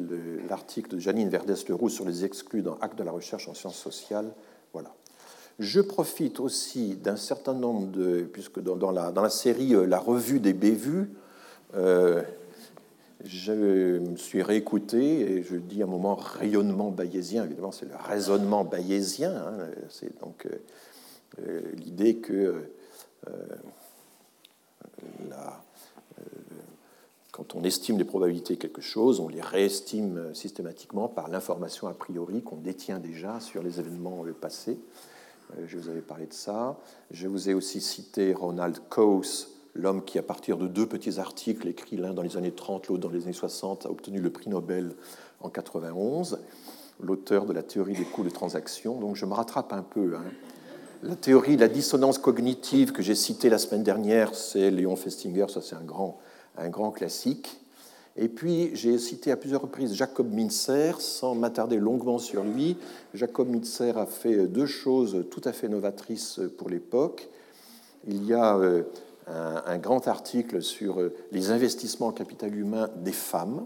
l'article de Janine Verdès-Leroux sur les exclus dans Actes de la recherche en sciences sociales. Voilà. Je profite aussi d'un certain nombre de, puisque dans, la, dans la, série euh, La revue des bévues, je me suis réécouté et je dis un moment rayonnement bayésien. Évidemment, c'est le raisonnement bayésien. Hein. c'est donc euh, euh, l'idée que euh, quand on estime les probabilités de quelque chose, on les réestime systématiquement par l'information a priori qu'on détient déjà sur les événements passés. Je vous avais parlé de ça. Je vous ai aussi cité Ronald Coase, l'homme qui, à partir de deux petits articles écrits l'un dans les années 30, l'autre dans les années 60, a obtenu le prix Nobel en 91, l'auteur de la théorie des coûts de transaction. Donc je me rattrape un peu. Hein. La théorie de la dissonance cognitive que j'ai citée la semaine dernière, c'est Léon Festinger, ça c'est un grand, un grand classique. Et puis j'ai cité à plusieurs reprises Jacob Minzer, sans m'attarder longuement sur lui. Jacob Minzer a fait deux choses tout à fait novatrices pour l'époque. Il y a euh, un, grand article sur euh, les investissements en capital humain des femmes.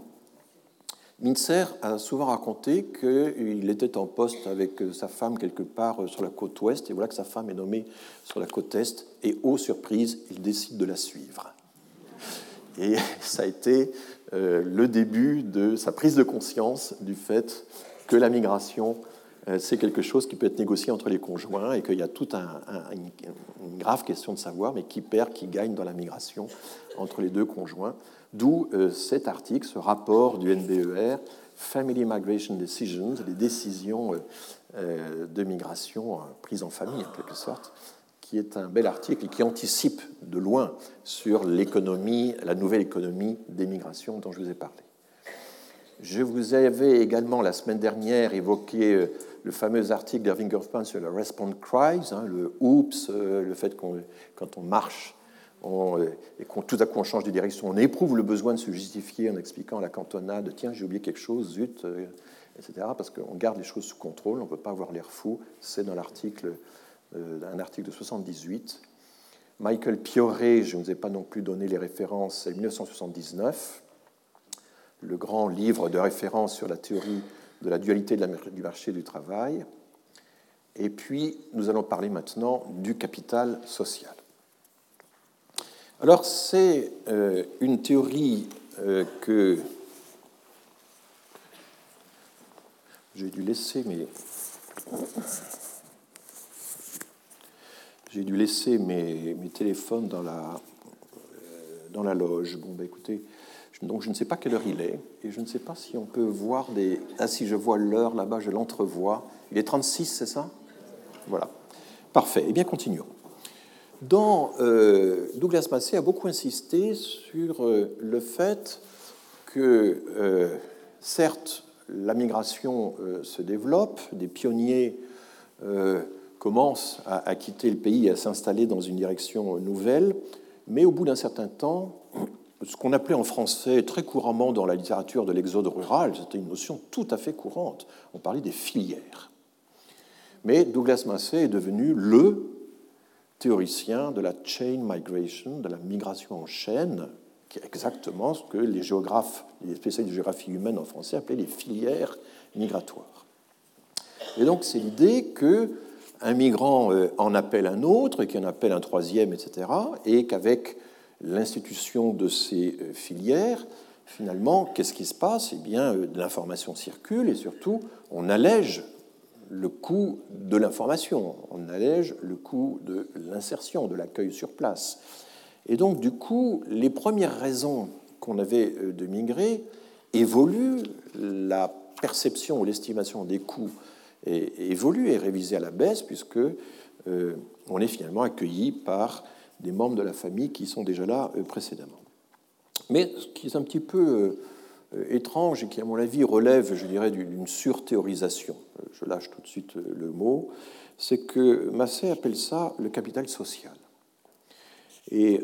Mincer a souvent raconté qu'il était en poste avec euh, sa femme quelque part euh, sur la côte ouest, et voilà que sa femme est nommée sur la côte est, et ô surprise, il décide de la suivre. Et <laughs> ça a été le début de sa prise de conscience du fait que la migration c'est quelque chose qui peut être négocié entre les conjoints et qu'il y a toute un, une grave question de savoir, mais qui perd, qui gagne dans la migration entre les deux conjoints. D'où euh, cet article, ce rapport du NBER, Family Migration Decisions, les décisions euh, de migration prises en famille en quelque sorte, qui est un bel article et qui anticipe de loin sur l'économie, la nouvelle économie des migrations dont je vous ai parlé. Je vous avais également la semaine dernière évoqué le fameux article d'Irving Goffman sur le response cries, hein, le oups, euh, le fait qu'on quand on marche euh, et qu'on tout à coup on change de direction, on éprouve le besoin de se justifier en expliquant à la cantonade tiens j'ai oublié quelque chose, zut, euh, etc. Parce qu'on garde les choses sous contrôle, on ne peut pas avoir l'air fou. C'est dans l'article, un article de 78. Michael Pioré, je ne vous ai pas non plus donné les références, c'est 1979, le grand livre de référence sur la théorie de la dualité du marché du travail. Et puis, nous allons parler maintenant du capital social. Alors, c'est euh, une théorie euh, que j'ai dû laisser mes... J'ai dû laisser mes, mes, téléphones dans la, euh, dans la loge. Bon, ben écoutez, donc je ne sais pas quelle heure il est, et je ne sais pas si on peut voir des... Ah si je vois l'heure là-bas, je l'entrevois. Il est 36, c'est ça? Voilà. Parfait. Eh bien, continuons. Dans, euh, Douglas Massey a beaucoup insisté sur euh, le fait que, euh, certes, la migration se développe, des pionniers commencent à, à, quitter le pays et à s'installer dans une direction nouvelle, mais au bout d'un certain temps, ce qu'on appelait en français très couramment dans la littérature de l'exode rural, c'était une notion tout à fait courante. On parlait des filières. Mais Douglas Massey est devenu le théoricien de la chain migration, de la migration en chaîne, qui est exactement ce que les géographes, les spécialistes de géographie humaine en français appelaient les filières migratoires. Et donc c'est l'idée que un migrant euh, en appelle un autre, qui en appelle un troisième, etc., et qu'avec l'institution de ces euh, filières, finalement, qu'est-ce qui se passe? Eh bien, euh, l'information circule et surtout, on allège le coût de l'information, on allège le coût de l'insertion, de l'accueil sur place. Et donc, du coup, les premières raisons qu'on avait euh, de migrer évoluent, la perception ou l'estimation des coûts évolue et révisée à la baisse, puisque on est finalement accueilli par des membres de la famille qui sont déjà là euh, précédemment. Mais ce qui est un petit peu euh, étrange et qui, à mon avis, relève, je dirais, d'une surthéorisation, euh, je lâche tout de suite le mot, c'est que Massé appelle ça le capital social. Et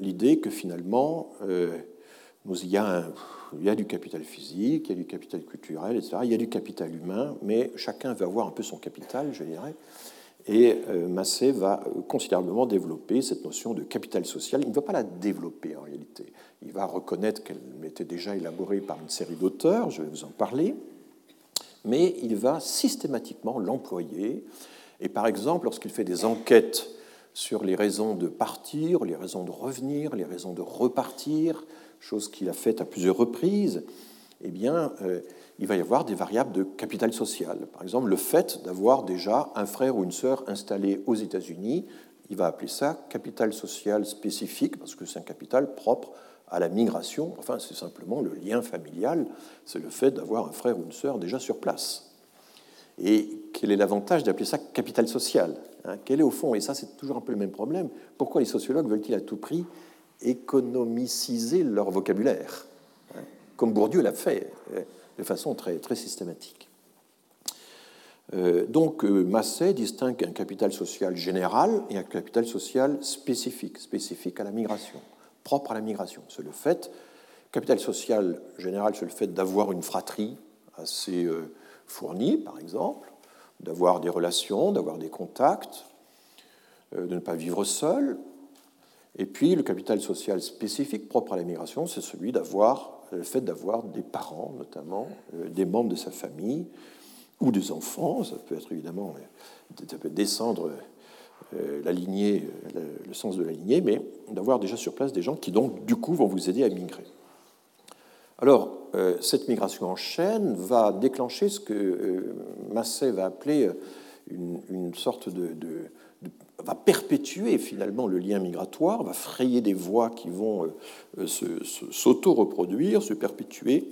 l'idée que finalement, il, y a il y a du capital physique, il y a du capital culturel, etc. Il y a du capital humain, mais chacun veut avoir un peu son capital, je dirais. Et euh, Massé va euh, considérablement développer cette notion de capital social. Il ne va pas la développer en réalité. Il va reconnaître qu'elle était déjà élaborée par une série d'auteurs, je vais vous en parler, mais il va systématiquement l'employer. Et par exemple, lorsqu'il fait des enquêtes sur les raisons de partir, les raisons de revenir, les raisons de repartir, chose qu'il a faite à plusieurs reprises, eh bien, euh, il va y avoir des variables de capital social. Par exemple, le fait d'avoir déjà un frère ou une sœur installé aux États-Unis, il va appeler ça capital social spécifique, parce que c'est un capital propre à la migration, enfin c'est simplement le lien familial, c'est le fait d'avoir un frère ou une sœur déjà sur place. Et quel est l'avantage d'appeler ça capital social hein? Quel est au fond, et ça c'est toujours un peu le même problème, pourquoi les sociologues veulent-ils à tout prix économiciser leur vocabulaire? Comme Bourdieu l'a fait euh, de façon très, très systématique. Euh, donc Massé distingue un capital social général et un capital social spécifique, spécifique à la migration propre à la migration. C'est le fait, capital social général, c'est le fait d'avoir une fratrie assez euh, fournie, par exemple, d'avoir des relations, d'avoir des contacts, euh, de ne pas vivre seul. Et puis le capital social spécifique propre à la migration, c'est celui d'avoir le fait d'avoir des parents, notamment euh, des membres de sa famille ou des enfants. Ça peut être évidemment, ça peut descendre euh, la lignée, euh, le, sens de la lignée, mais d'avoir déjà sur place des gens qui, donc, du coup, vont vous aider à migrer. Alors, cette migration en chaîne va déclencher ce que Massé va appeler une, sorte de, va perpétuer finalement le lien migratoire, va frayer des voies qui vont s'auto-reproduire, se perpétuer,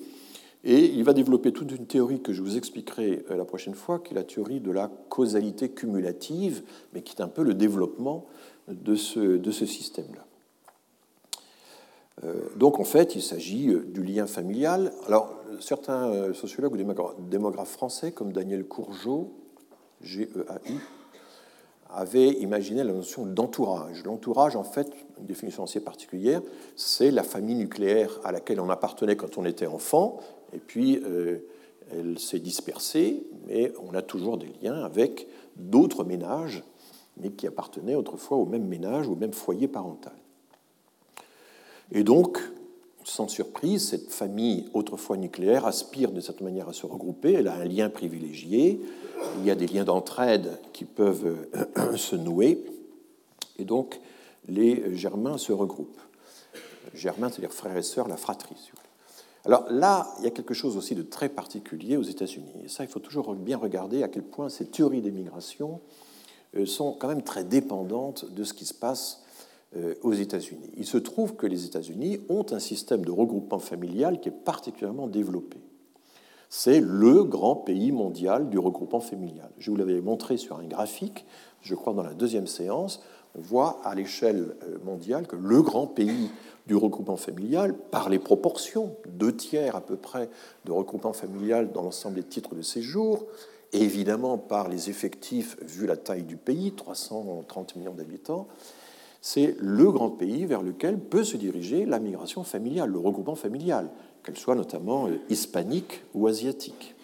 et il va développer toute une théorie que je vous expliquerai euh, la prochaine fois, qui est la théorie de la causalité cumulative, mais qui est un peu le développement de ce, de ce système-là. Euh, donc en fait, il s'agit euh, du lien familial. Alors, certains sociologues ou démographes français, comme Daniel Courgeot, G-E-A-U, avaient imaginé la notion d'entourage. L'entourage, en fait, une définition assez particulière, c'est la famille nucléaire à laquelle on appartenait quand on était enfant, et puis euh, elle s'est dispersée, mais on a toujours des liens avec d'autres ménages, mais qui appartenaient autrefois au même ménage, au même foyer parental. Et donc, sans surprise, cette famille autrefois nucléaire aspire de cette manière à se regrouper, elle a un lien privilégié, il y a des liens d'entraide qui peuvent euh, se nouer, et donc les Germains se regroupent. Germains, c'est-à-dire frères et sœurs, la fratrie. Alors là, il y a quelque chose aussi de très particulier aux États-Unis. Et ça, il faut toujours bien regarder à quel point ces théories des migrations euh, sont quand même très dépendantes de ce qui se passe aux États-Unis. Il se trouve que les États-Unis ont un système de regroupement familial qui est particulièrement développé. C'est le grand pays mondial du regroupement familial. Je vous l'avais montré sur un graphique, je crois dans la deuxième séance. On voit à l'échelle euh, mondiale que le grand pays du regroupement familial, par les proportions, deux tiers à peu près de regroupement familial dans l'ensemble des titres de séjour, et évidemment par les effectifs vu la taille du pays, 330 millions d'habitants, c'est le grand pays vers lequel peut se diriger la migration familiale, le regroupement familial, qu'elle soit notamment euh, hispanique ou asiatique.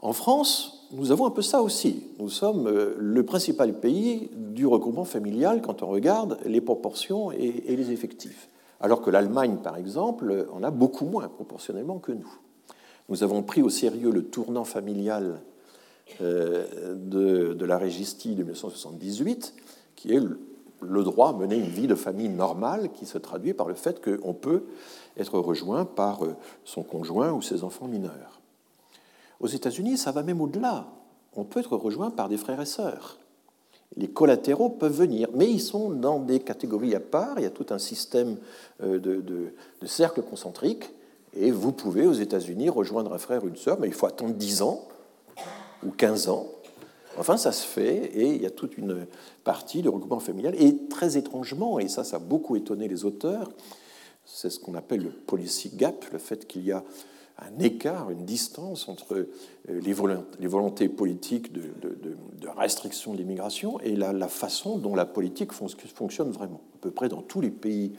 En France, nous avons un peu ça aussi. Nous sommes euh, le principal pays du regroupement familial quand on regarde les proportions et les effectifs. Alors que l'Allemagne, par exemple, en a beaucoup moins proportionnellement que nous. Nous avons pris au sérieux le tournant familial euh, de, la Régistie de 1978, qui est le droit à mener une vie de famille normale, qui se traduit par le fait qu'on peut être rejoint par euh, son conjoint ou ses enfants mineurs. Aux États-Unis, ça va même au-delà. On peut être rejoint par des frères et sœurs. Les collatéraux peuvent venir, mais ils sont dans des catégories à part. Il y a tout un système euh, de, de, cercles concentriques. Et vous pouvez, aux États-Unis, rejoindre un frère ou une sœur, mais il faut attendre 10 ans ou 15 ans. Enfin, ça se fait, et il y a toute une partie de regroupement familial. Et très étrangement, et ça, ça a beaucoup étonné les auteurs, c'est ce qu'on appelle le policy gap, le fait qu'il y a un écart, une distance entre euh, les volontés politiques de, restriction de l'immigration et la, façon dont la politique fonctionne vraiment. À peu près dans tous les pays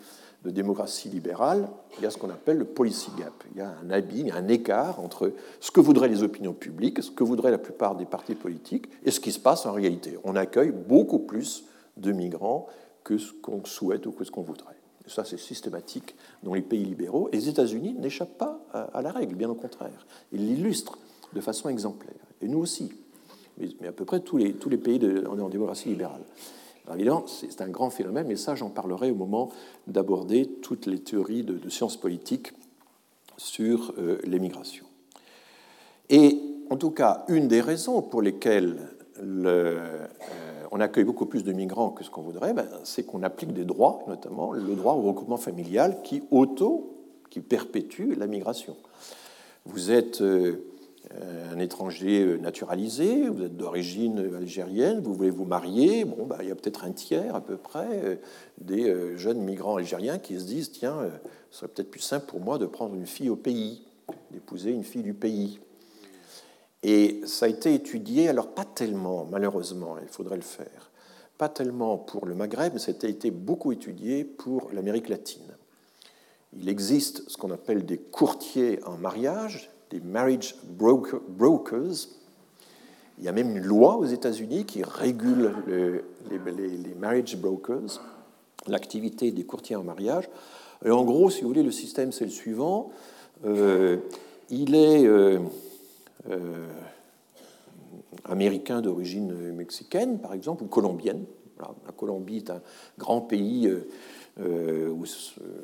de démocratie libérale, il y a ce qu'on appelle le policy gap. Il y a un abîme, un écart entre ce que voudraient les opinions publiques, ce que voudraient la plupart des partis politiques et ce qui se passe en réalité. On accueille beaucoup plus de migrants que ce qu'on souhaite ou que ce qu'on voudrait ça c'est systématique dans les pays libéraux, et les États-Unis n'échappent pas à la règle, bien au contraire. Ils l'illustrent de façon exemplaire, et nous aussi, mais à peu près tous les, tous les pays de, en démocratie libérale. Évidemment, c'est un grand phénomène, mais ça j'en parlerai au moment d'aborder toutes les théories de, sciences politiques sur euh, l'émigration. Et en tout cas, une des raisons pour lesquelles le, euh, on accueille beaucoup plus de migrants que ce qu'on voudrait, ben, c'est qu'on applique des droits, notamment le droit au regroupement familial qui auto, qui perpétue la migration. Vous êtes euh, un étranger naturalisé, vous êtes d'origine algérienne, vous voulez vous marier, bon, ben, il y a peut-être un tiers à peu près euh, des euh, jeunes migrants algériens qui se disent tiens, ce serait peut-être plus simple pour moi de prendre une fille au pays, d'épouser une fille du pays. Et ça a été étudié, alors pas tellement, malheureusement, il faudrait le faire, pas tellement pour le Maghreb, mais ça a été beaucoup étudié pour l'Amérique latine. Il existe ce qu'on appelle des courtiers en mariage, des marriage brokers. Il y a même une loi aux États-Unis qui régule les, marriage brokers, l'activité des courtiers en mariage. Et en gros, si vous voulez, le système, c'est le suivant. Euh, il est euh, euh, américain d'origine mexicaine, par exemple, ou colombienne. La Colombie est un grand pays où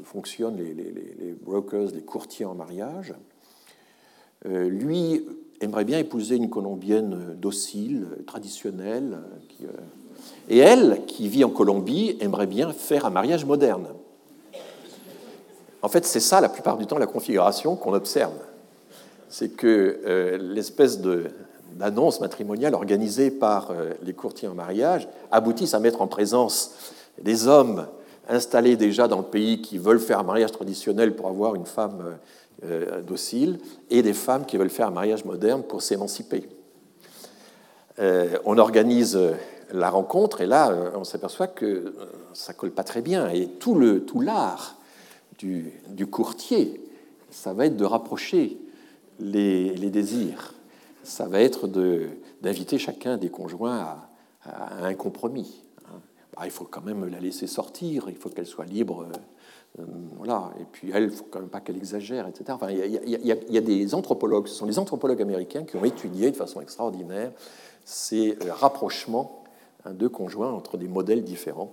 fonctionnent les, brokers, les courtiers en mariage. Lui aimerait bien épouser une colombienne docile, traditionnelle, et elle, qui vit en Colombie, aimerait bien faire un mariage moderne. En fait, c'est ça la plupart du temps la configuration qu'on observe c'est que euh, l'espèce d'annonce matrimoniale organisée par euh, les courtiers en mariage aboutissent à mettre en présence des hommes installés déjà dans le pays qui veulent faire un mariage traditionnel pour avoir une femme euh, docile et des femmes qui veulent faire un mariage moderne pour s'émanciper. on organise la rencontre et là, on s'aperçoit que ça colle pas très bien. Et tout l'art du, du courtier, ça va être de rapprocher les, désirs. Ça va être d'inviter chacun des conjoints à, un compromis. Hein. Bah, il faut quand même la laisser sortir, il faut qu'elle soit libre. Euh, voilà. Et puis elle, faut quand même pas qu'elle exagère, etc. Enfin, il, y a, des anthropologues, ce sont les anthropologues américains qui ont étudié de façon extraordinaire ces euh, rapprochements hein, de conjoints entre des modèles différents.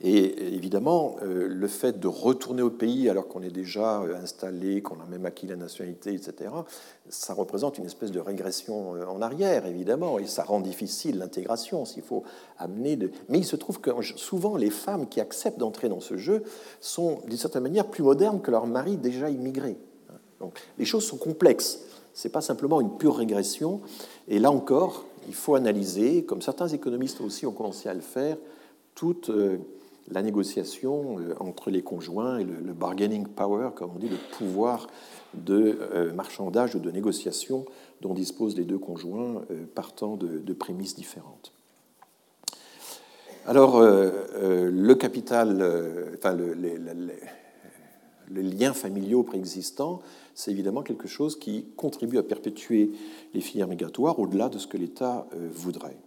Et évidemment, euh, le fait de retourner au pays alors qu'on est déjà euh, installé, qu'on a même acquis la nationalité, etc., ça représente une espèce de régression euh, en arrière, évidemment, et ça rend difficile l'intégration s'il faut amener. Mais il se trouve que souvent, les femmes qui acceptent d'entrer dans ce jeu sont, d'une certaine manière, plus modernes que leurs maris déjà immigrés. Donc, les choses sont complexes. Ce n'est pas simplement une pure régression. Et là encore, il faut analyser, comme certains économistes aussi ont commencé à le faire, toute la négociation euh, entre les conjoints et le, bargaining power, comme on dit, le pouvoir de euh, marchandage ou de négociation dont disposent les deux conjoints euh, partant de, prémices différentes. Alors, le capital, enfin, le, les, liens familiaux préexistants, c'est évidemment quelque chose qui contribue à perpétuer les filières migratoires au-delà de ce que l'État voudrait.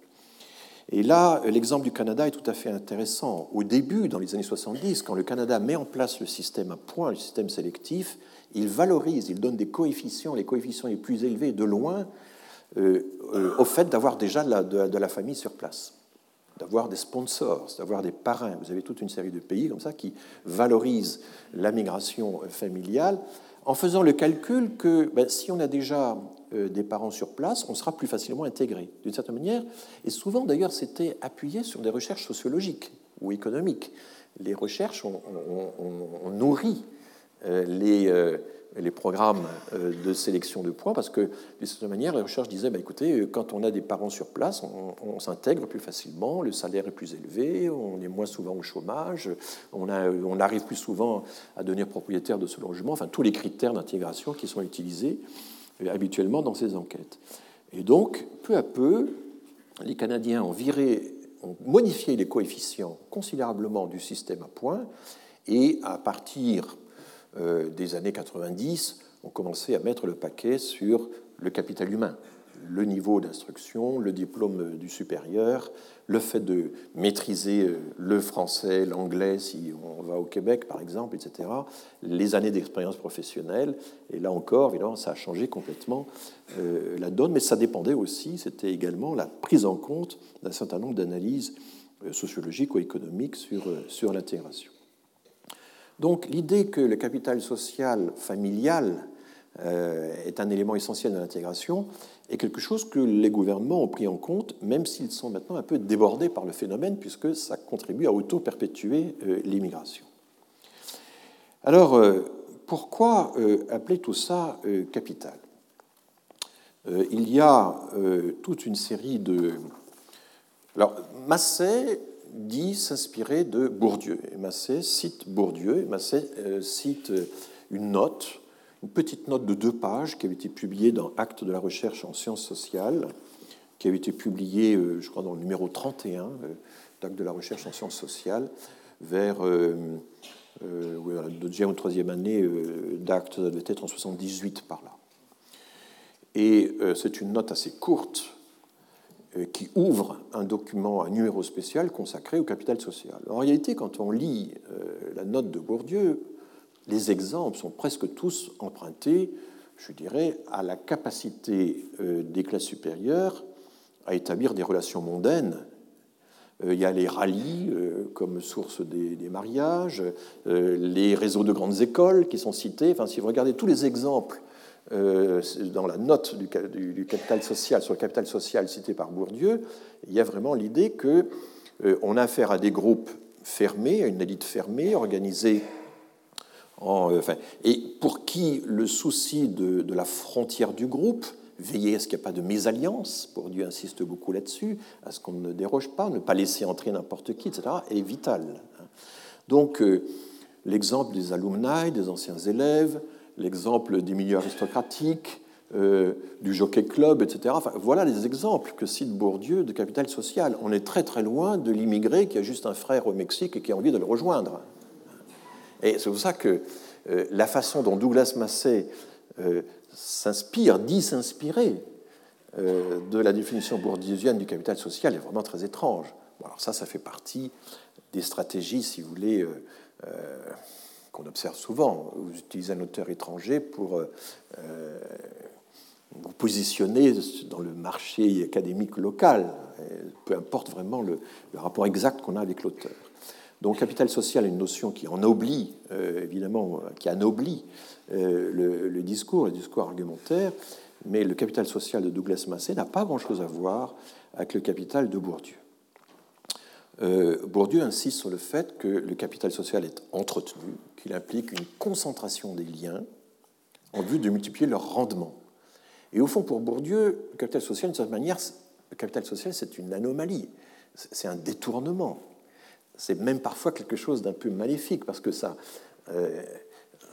Et là, l'exemple du Canada est tout à fait intéressant. Au début, dans les années 70, quand le Canada met en place le système à points, le système sélectif, il valorise, il donne des coefficients, les coefficients les plus élevés de loin, euh, euh, au fait d'avoir déjà de la, famille sur place, d'avoir des sponsors, d'avoir des parrains. Vous avez toute une série de pays comme ça qui valorisent la migration familiale en faisant le calcul que ben, si on a déjà des parents sur place, on sera plus facilement intégré, d'une certaine manière. Et souvent, d'ailleurs, c'était appuyé sur des recherches sociologiques ou économiques. Les recherches ont, nourri euh, les, euh, les, programmes de sélection de points parce que, d'une certaine manière, les recherches disaient bah, écoutez, quand on a des parents sur place, on, s'intègre plus facilement, le salaire est plus élevé, on est moins souvent au chômage, on, on arrive plus souvent à devenir propriétaire de ce logement, enfin, tous les critères d'intégration qui sont utilisés habituellement dans ces enquêtes. Et donc, peu à peu, les Canadiens ont modifié les coefficients considérablement du système à points, et à partir euh, des années 90, ont commencé à mettre le paquet sur le capital humain, le niveau d'instruction, le diplôme du supérieur, le fait de maîtriser euh, le français, l'anglais, si on va au Québec par exemple, etc., les années d'expérience professionnelle, et là encore, évidemment, ça a changé complètement euh, la donne, mais ça dépendait aussi, c'était également la prise en compte d'un certain nombre d'analyses euh, sociologiques ou économiques sur, sur l'intégration. Donc l'idée que le capital social familial est un élément essentiel de l'intégration et quelque chose que les gouvernements ont pris en compte, même s'ils sont maintenant un peu débordés par le phénomène, puisque ça contribue à auto-perpétuer l'immigration. Alors, pourquoi appeler tout ça capital? Il y a toute une série de alors, Masset dit s'inspirer de Bourdieu. Et cite Bourdieu. Et Masset euh, cite euh, une note, une petite note de deux pages qui avait été publiée dans Actes de la recherche en sciences sociales, qui avait été publiée, euh, je crois, dans le numéro 31 d'Actes de la recherche en sciences sociales, vers la deuxième ou troisième année d'Actes, ça devait être en 78 par là. Et c'est une note assez courte euh, qui ouvre un document, un numéro spécial consacré au capital social. En réalité, quand on lit euh, la note de Bourdieu, les exemples sont presque tous empruntés, je dirais, à la capacité euh, des classes supérieures à établir des relations mondaines. Il y a les rallyes comme source des, mariages, les réseaux de grandes écoles qui sont cités. Enfin, si vous regardez tous les exemples euh, dans la note du, capital social sur le capital social cité par Bourdieu, il y a vraiment l'idée que euh, on a affaire à des groupes fermés, à une élite fermée, organisée en, euh, et pour qui le souci de, la frontière du groupe, veiller à ce qu'il n'y ait pas de mésalliance, Bourdieu insiste beaucoup là-dessus, à ce qu'on ne déroge pas, ne pas laisser entrer n'importe qui, etc., est vital. Donc, l'exemple des alumni, des anciens élèves, l'exemple des milieux aristocratiques, euh, du jockey club, etc. Voilà les exemples que cite Bourdieu de capital social. On est très très loin de l'immigré qui a juste un frère au Mexique et qui a envie de le rejoindre. Et c'est pour ça que euh, la façon dont Douglas Massey euh, s'inspire, dit s'inspirer de la définition bourdieusienne du capital social est vraiment très étrange. alors ça, ça fait partie des stratégies, si vous voulez, qu'on observe souvent. Vous utilisez un auteur étranger pour euh, euh, vous positionner dans le marché académique local, peu importe vraiment le, rapport exact qu'on a avec l'auteur. Donc, capital social est une notion qui ennoblit, euh, évidemment, qui anoblit le, discours, le discours argumentaire, mais le capital social de Douglas Massey n'a pas grand-chose à voir avec le capital de Bourdieu. Euh, Bourdieu insiste sur le fait que le capital social est entretenu, qu'il implique une concentration des liens en vue de multiplier leur rendement. Et au fond, pour Bourdieu, le capital social, d'une certaine manière, le capital social, c'est une anomalie, c'est un détournement. C'est même parfois quelque chose d'un peu maléfique, parce que ça, euh,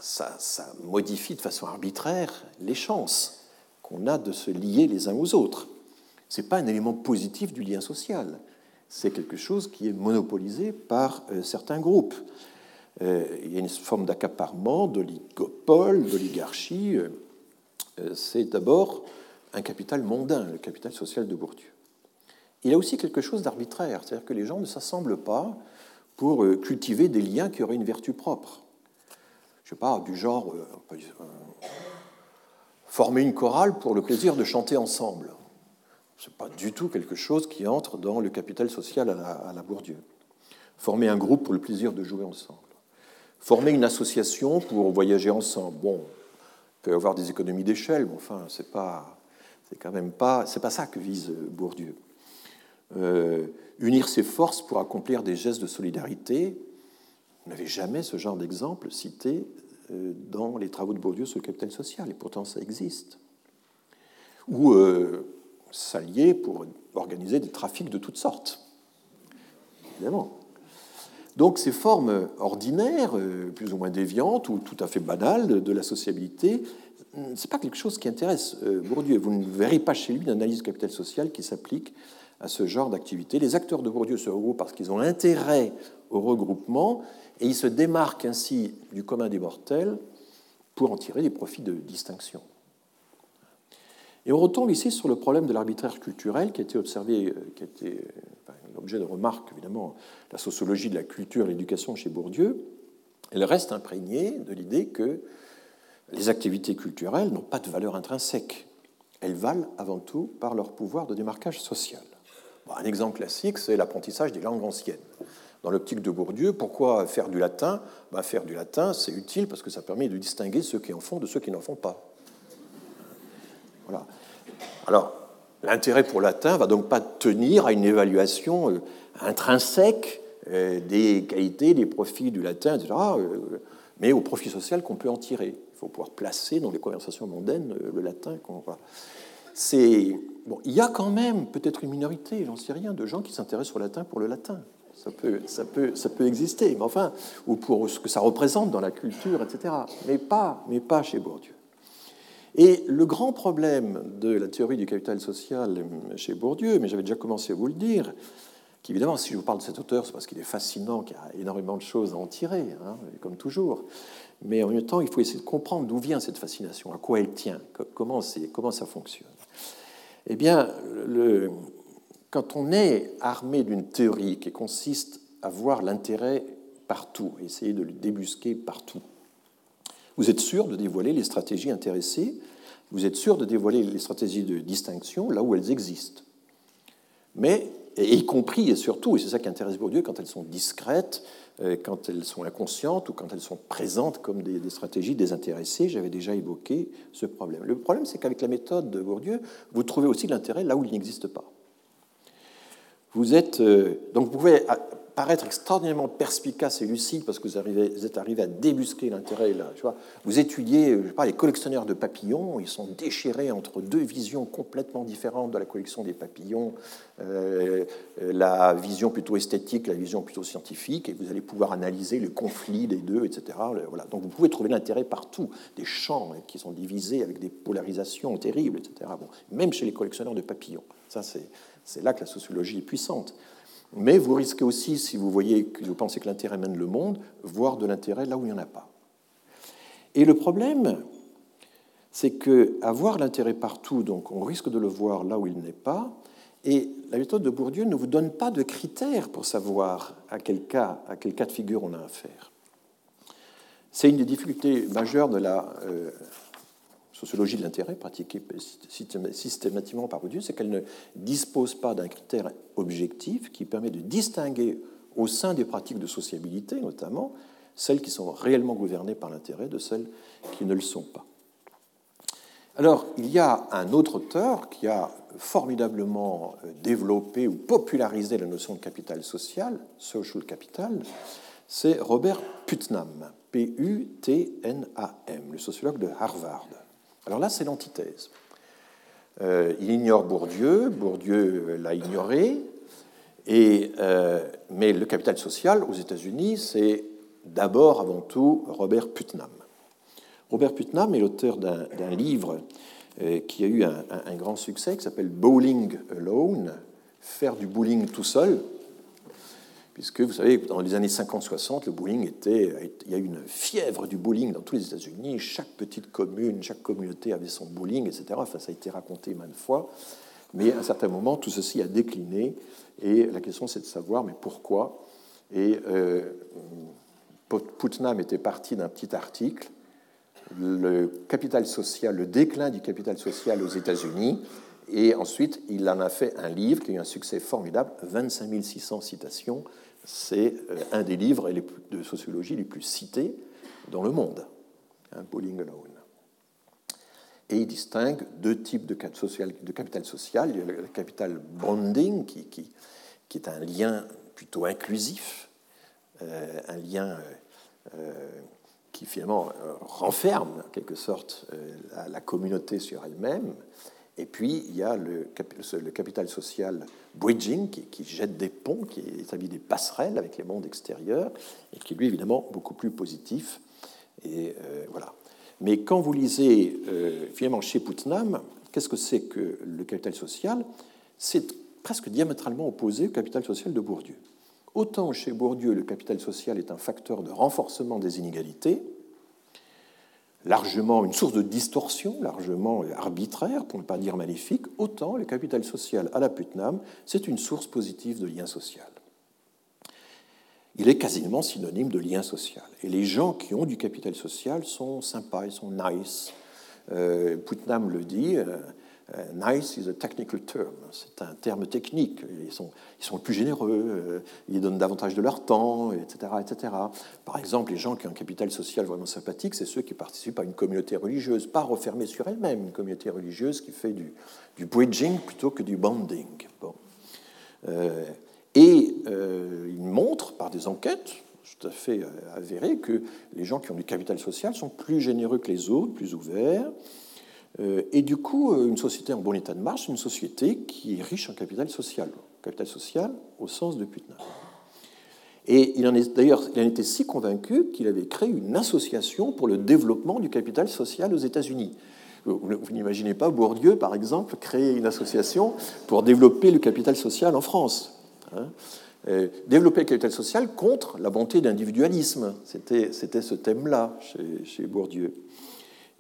ça, ça, modifie de façon arbitraire les chances qu'on a de se lier les uns aux autres. Ce n'est pas un élément positif du lien social c'est quelque chose qui est monopolisé par euh, certains groupes. Euh, il y a une forme d'accaparement, d'oligopole, d'oligarchie. C'est d'abord un capital mondain, le capital social de Bourdieu. Il y a aussi quelque chose d'arbitraire, c'est-à-dire que les gens ne s'assemblent pas pour cultiver des liens qui auraient une vertu propre. Je sais pas, du genre former une chorale pour le plaisir de chanter ensemble. Ce n'est pas du tout quelque chose qui entre dans le capital social à la, Bourdieu. Former un groupe pour le plaisir de jouer ensemble. Former une association pour voyager ensemble. Bon, il peut y avoir des économies d'échelle, mais enfin, c'est pas, c'est quand même pas, pas ça que vise Bourdieu. Euh, unir ses forces pour accomplir des gestes de solidarité. Vous n'avez jamais ce genre d'exemple cité euh, dans les travaux de Bourdieu sur le capital social, et pourtant ça existe. Ou euh, s'allier pour organiser des trafics de toutes sortes. Évidemment. Donc ces formes ordinaires, euh, plus ou moins déviantes ou tout à fait banales de la sociabilité, ce n'est pas quelque chose qui intéresse Bourdieu. Vous ne verrez pas chez lui une analyse capital social qui s'applique à ce genre d'activité. Les acteurs de Bourdieu se regroupent parce qu'ils ont intérêt au regroupement et ils se démarquent ainsi du commun des mortels pour en tirer des profits de distinction. Et on retombe ici sur le problème de l'arbitraire culturel qui a été observé, euh, qui a été l'objet de remarques, évidemment, la sociologie de la culture et l'éducation chez Bourdieu. Elle reste imprégnée de l'idée que les activités culturelles n'ont pas de valeur intrinsèque. Elles valent avant tout par leur pouvoir de démarquage social. Un exemple classique, c'est l'apprentissage des langues anciennes. Dans l'optique de Bourdieu, pourquoi faire du latin? Ben, Faire du latin, c'est utile parce que ça permet de distinguer ceux qui en font de ceux qui n'en font pas. Alors, l'intérêt pour latin ne va donc pas tenir à une évaluation euh, intrinsèque euh, des qualités, des profits du latin, etc., mais au profit social qu'on peut en tirer. Il faut pouvoir placer dans les conversations mondaines le latin. C'est il y a quand même peut-être une minorité, j'en sais rien, de gens qui s'intéressent au latin pour le latin. Ça peut exister, mais enfin, ou pour ce que ça représente dans la culture, etc. Mais pas, mais pas chez Bourdieu. Et le grand problème de la théorie du capital social chez Bourdieu, mais j'avais déjà commencé à vous le dire, qu'évidemment, si je vous parle de cet auteur, c'est parce qu'il est fascinant, qu'il y a énormément de choses à en tirer, hein, comme toujours. Mais en même temps, il faut essayer de comprendre d'où vient cette fascination, à quoi elle tient, comment, comment ça fonctionne. Eh bien, quand on est armé d'une théorie qui consiste à voir l'intérêt partout, essayer de le débusquer partout, vous êtes sûr de dévoiler les stratégies intéressées, vous êtes sûr de dévoiler les stratégies de distinction là où elles existent? Mais, y compris et surtout, et c'est ça qui intéresse Bourdieu, quand elles sont discrètes, quand elles sont inconscientes ou quand elles sont présentes comme des, stratégies désintéressées, j'avais déjà évoqué ce problème. Le problème, c'est qu'avec la méthode de Bourdieu, vous trouvez aussi l'intérêt là où il n'existe pas. Vous êtes, euh, donc vous pouvez paraître extraordinairement perspicace et lucide parce que vous, êtes arrivé à débusquer l'intérêt. Vous étudiez, je sais pas, les collectionneurs de papillons, ils sont déchirés entre deux visions complètement différentes de la collection des papillons, euh, la vision plutôt esthétique, la vision plutôt scientifique, et vous allez pouvoir analyser le conflit des deux, etc. Voilà. Donc vous pouvez trouver l'intérêt partout, des champs hein, qui sont divisés avec des polarisations terribles, etc. Bon, même chez les collectionneurs de papillons. C'est là que la sociologie est puissante. Mais vous risquez aussi, si vous voyez que vous pensez que l'intérêt mène le monde, voir de l'intérêt là où il n'y en a pas. Et le problème, c'est qu'avoir l'intérêt partout, donc on risque de le voir là où il n'est pas, et la méthode de Bourdieu ne vous donne pas de critères pour savoir à quel cas, à quel cas de figure on a affaire. C'est une des difficultés majeures de la euh, sociologie de l'intérêt pratiquée systématiquement par Bourdieu, c'est qu'elle ne dispose pas d'un critère objectif qui permet de distinguer au sein des pratiques de sociabilité, notamment, celles qui sont réellement gouvernées par l'intérêt de celles qui ne le sont pas. Alors, il y a un autre auteur qui a formidablement euh, développé ou popularisé la notion de capital social, social capital, c'est Robert Putnam, P-U-T-N-A-M, le sociologue de Harvard. Alors là, c'est l'antithèse. Euh, il ignore Bourdieu, Bourdieu l'a ignoré, et, euh, mais le capital social aux États-Unis, c'est d'abord, avant tout, Robert Putnam. Robert Putnam est l'auteur d'un livre euh, qui a eu un, un grand succès, qui s'appelle Bowling Alone, faire du bowling tout seul, puisque vous savez, dans les années 50-60, le bowling était, il y a eu une fièvre du bowling dans tous les États-Unis. Chaque petite commune, chaque communauté avait son bowling, etc. Enfin, ça a été raconté maintes fois. Mais à un certain moment, tout ceci a décliné. Et la question, c'est de savoir, mais pourquoi? Et euh, Putnam était parti d'un petit article, le capital social, le déclin du capital social aux États-Unis. Et ensuite, il en a fait un livre qui a eu un succès formidable, 25 600 citations, c'est euh, un des livres de sociologie les plus cités dans le monde, hein, Bowling Alone. Et il distingue deux types de, capital social. Il y a le capital bonding, qui, est un lien plutôt inclusif, euh, un lien euh, qui finalement renferme en quelque sorte la communauté sur elle-même, et puis, il y a le, capital social bridging, qui, jette des ponts, qui établit des passerelles avec les mondes extérieurs, et qui lui, évidemment, beaucoup plus positif. Et euh, voilà. Mais quand vous lisez, euh, finalement, chez Putnam, qu'est-ce que c'est que le capital social? C'est presque diamétralement opposé au capital social de Bourdieu. Autant chez Bourdieu, le capital social est un facteur de renforcement des inégalités, largement une source de distorsion, largement arbitraire, pour ne pas dire maléfique, autant le capital social à la Putnam, c'est une source positive de lien social. Il est quasiment synonyme de lien social. Et les gens qui ont du capital social sont sympas, ils sont nice. Euh, Putnam le dit, euh, nice is a technical term. C'est un terme technique. Ils sont, ils plus généreux, ils donnent davantage de leur temps, etc., etc. Par exemple, les gens qui ont un capital social vraiment sympathique, c'est ceux qui participent à une communauté religieuse, pas refermée sur elle-même, une communauté religieuse qui fait du, du bridging plutôt que du bonding. Bon. et ils montrent par des enquêtes, tout à fait euh, avéré que les gens qui ont du capital social sont plus généreux que les autres, plus ouverts. Euh, et du coup, euh, une société en bon état de marche, une société qui est riche en capital social. Capital social au sens de Putnam. Et il en est d'ailleurs, il en était si convaincu qu'il avait créé une association pour le développement du capital social aux États-Unis. Vous, n'imaginez pas Bourdieu, par exemple, créer une association pour développer le capital social en France. Hein. Euh, développer le capital social contre la bonté d'individualisme. C'était ce thème-là chez, Bourdieu.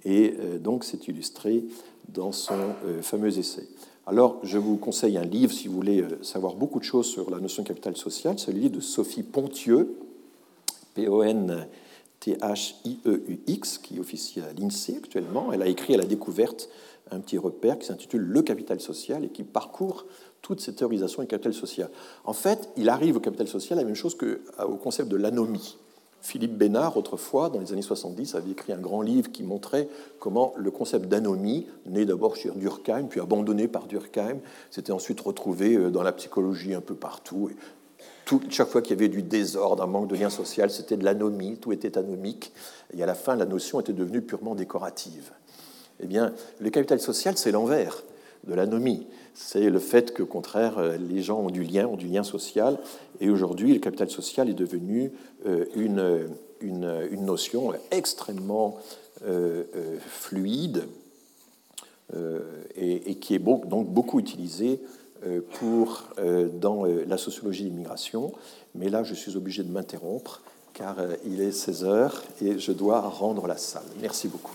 Et euh, donc, c'est illustré dans son euh, fameux essai. Alors, je vous conseille un livre si vous voulez savoir beaucoup de choses sur la notion de capital social. C'est livre de Sophie Pontieux, P-O-N-T-H-I-E-U-X, qui officie à l'INSEE actuellement. Elle a écrit à la découverte un petit repère qui s'intitule Le capital social et qui parcourt toute cette théorisation du capital social. En fait, il arrive au capital social la même chose qu'au euh, concept de l'anomie. Philippe Bénard, autrefois, dans les années 70, avait écrit un grand livre qui montrait comment le concept d'anomie, né d'abord chez Durkheim, puis abandonné par Durkheim, s'était ensuite retrouvé euh, dans la psychologie un peu partout. Tout, chaque fois qu'il y avait du désordre, un manque de lien social, c'était de l'anomie, tout était anomique. Et à la fin, la notion était devenue purement décorative. Eh bien, le capital social, c'est l'envers de l'anomie c'est le fait qu'au contraire, euh, les gens ont du lien, ont du lien social. Et aujourd'hui, le capital social est devenu euh, une, une, notion extrêmement euh, fluide et, qui est donc beaucoup utilisée pour, dans la sociologie de l'immigration. Mais là, je suis obligé de m'interrompre car il est 16 heures et je dois rendre la salle. Merci beaucoup.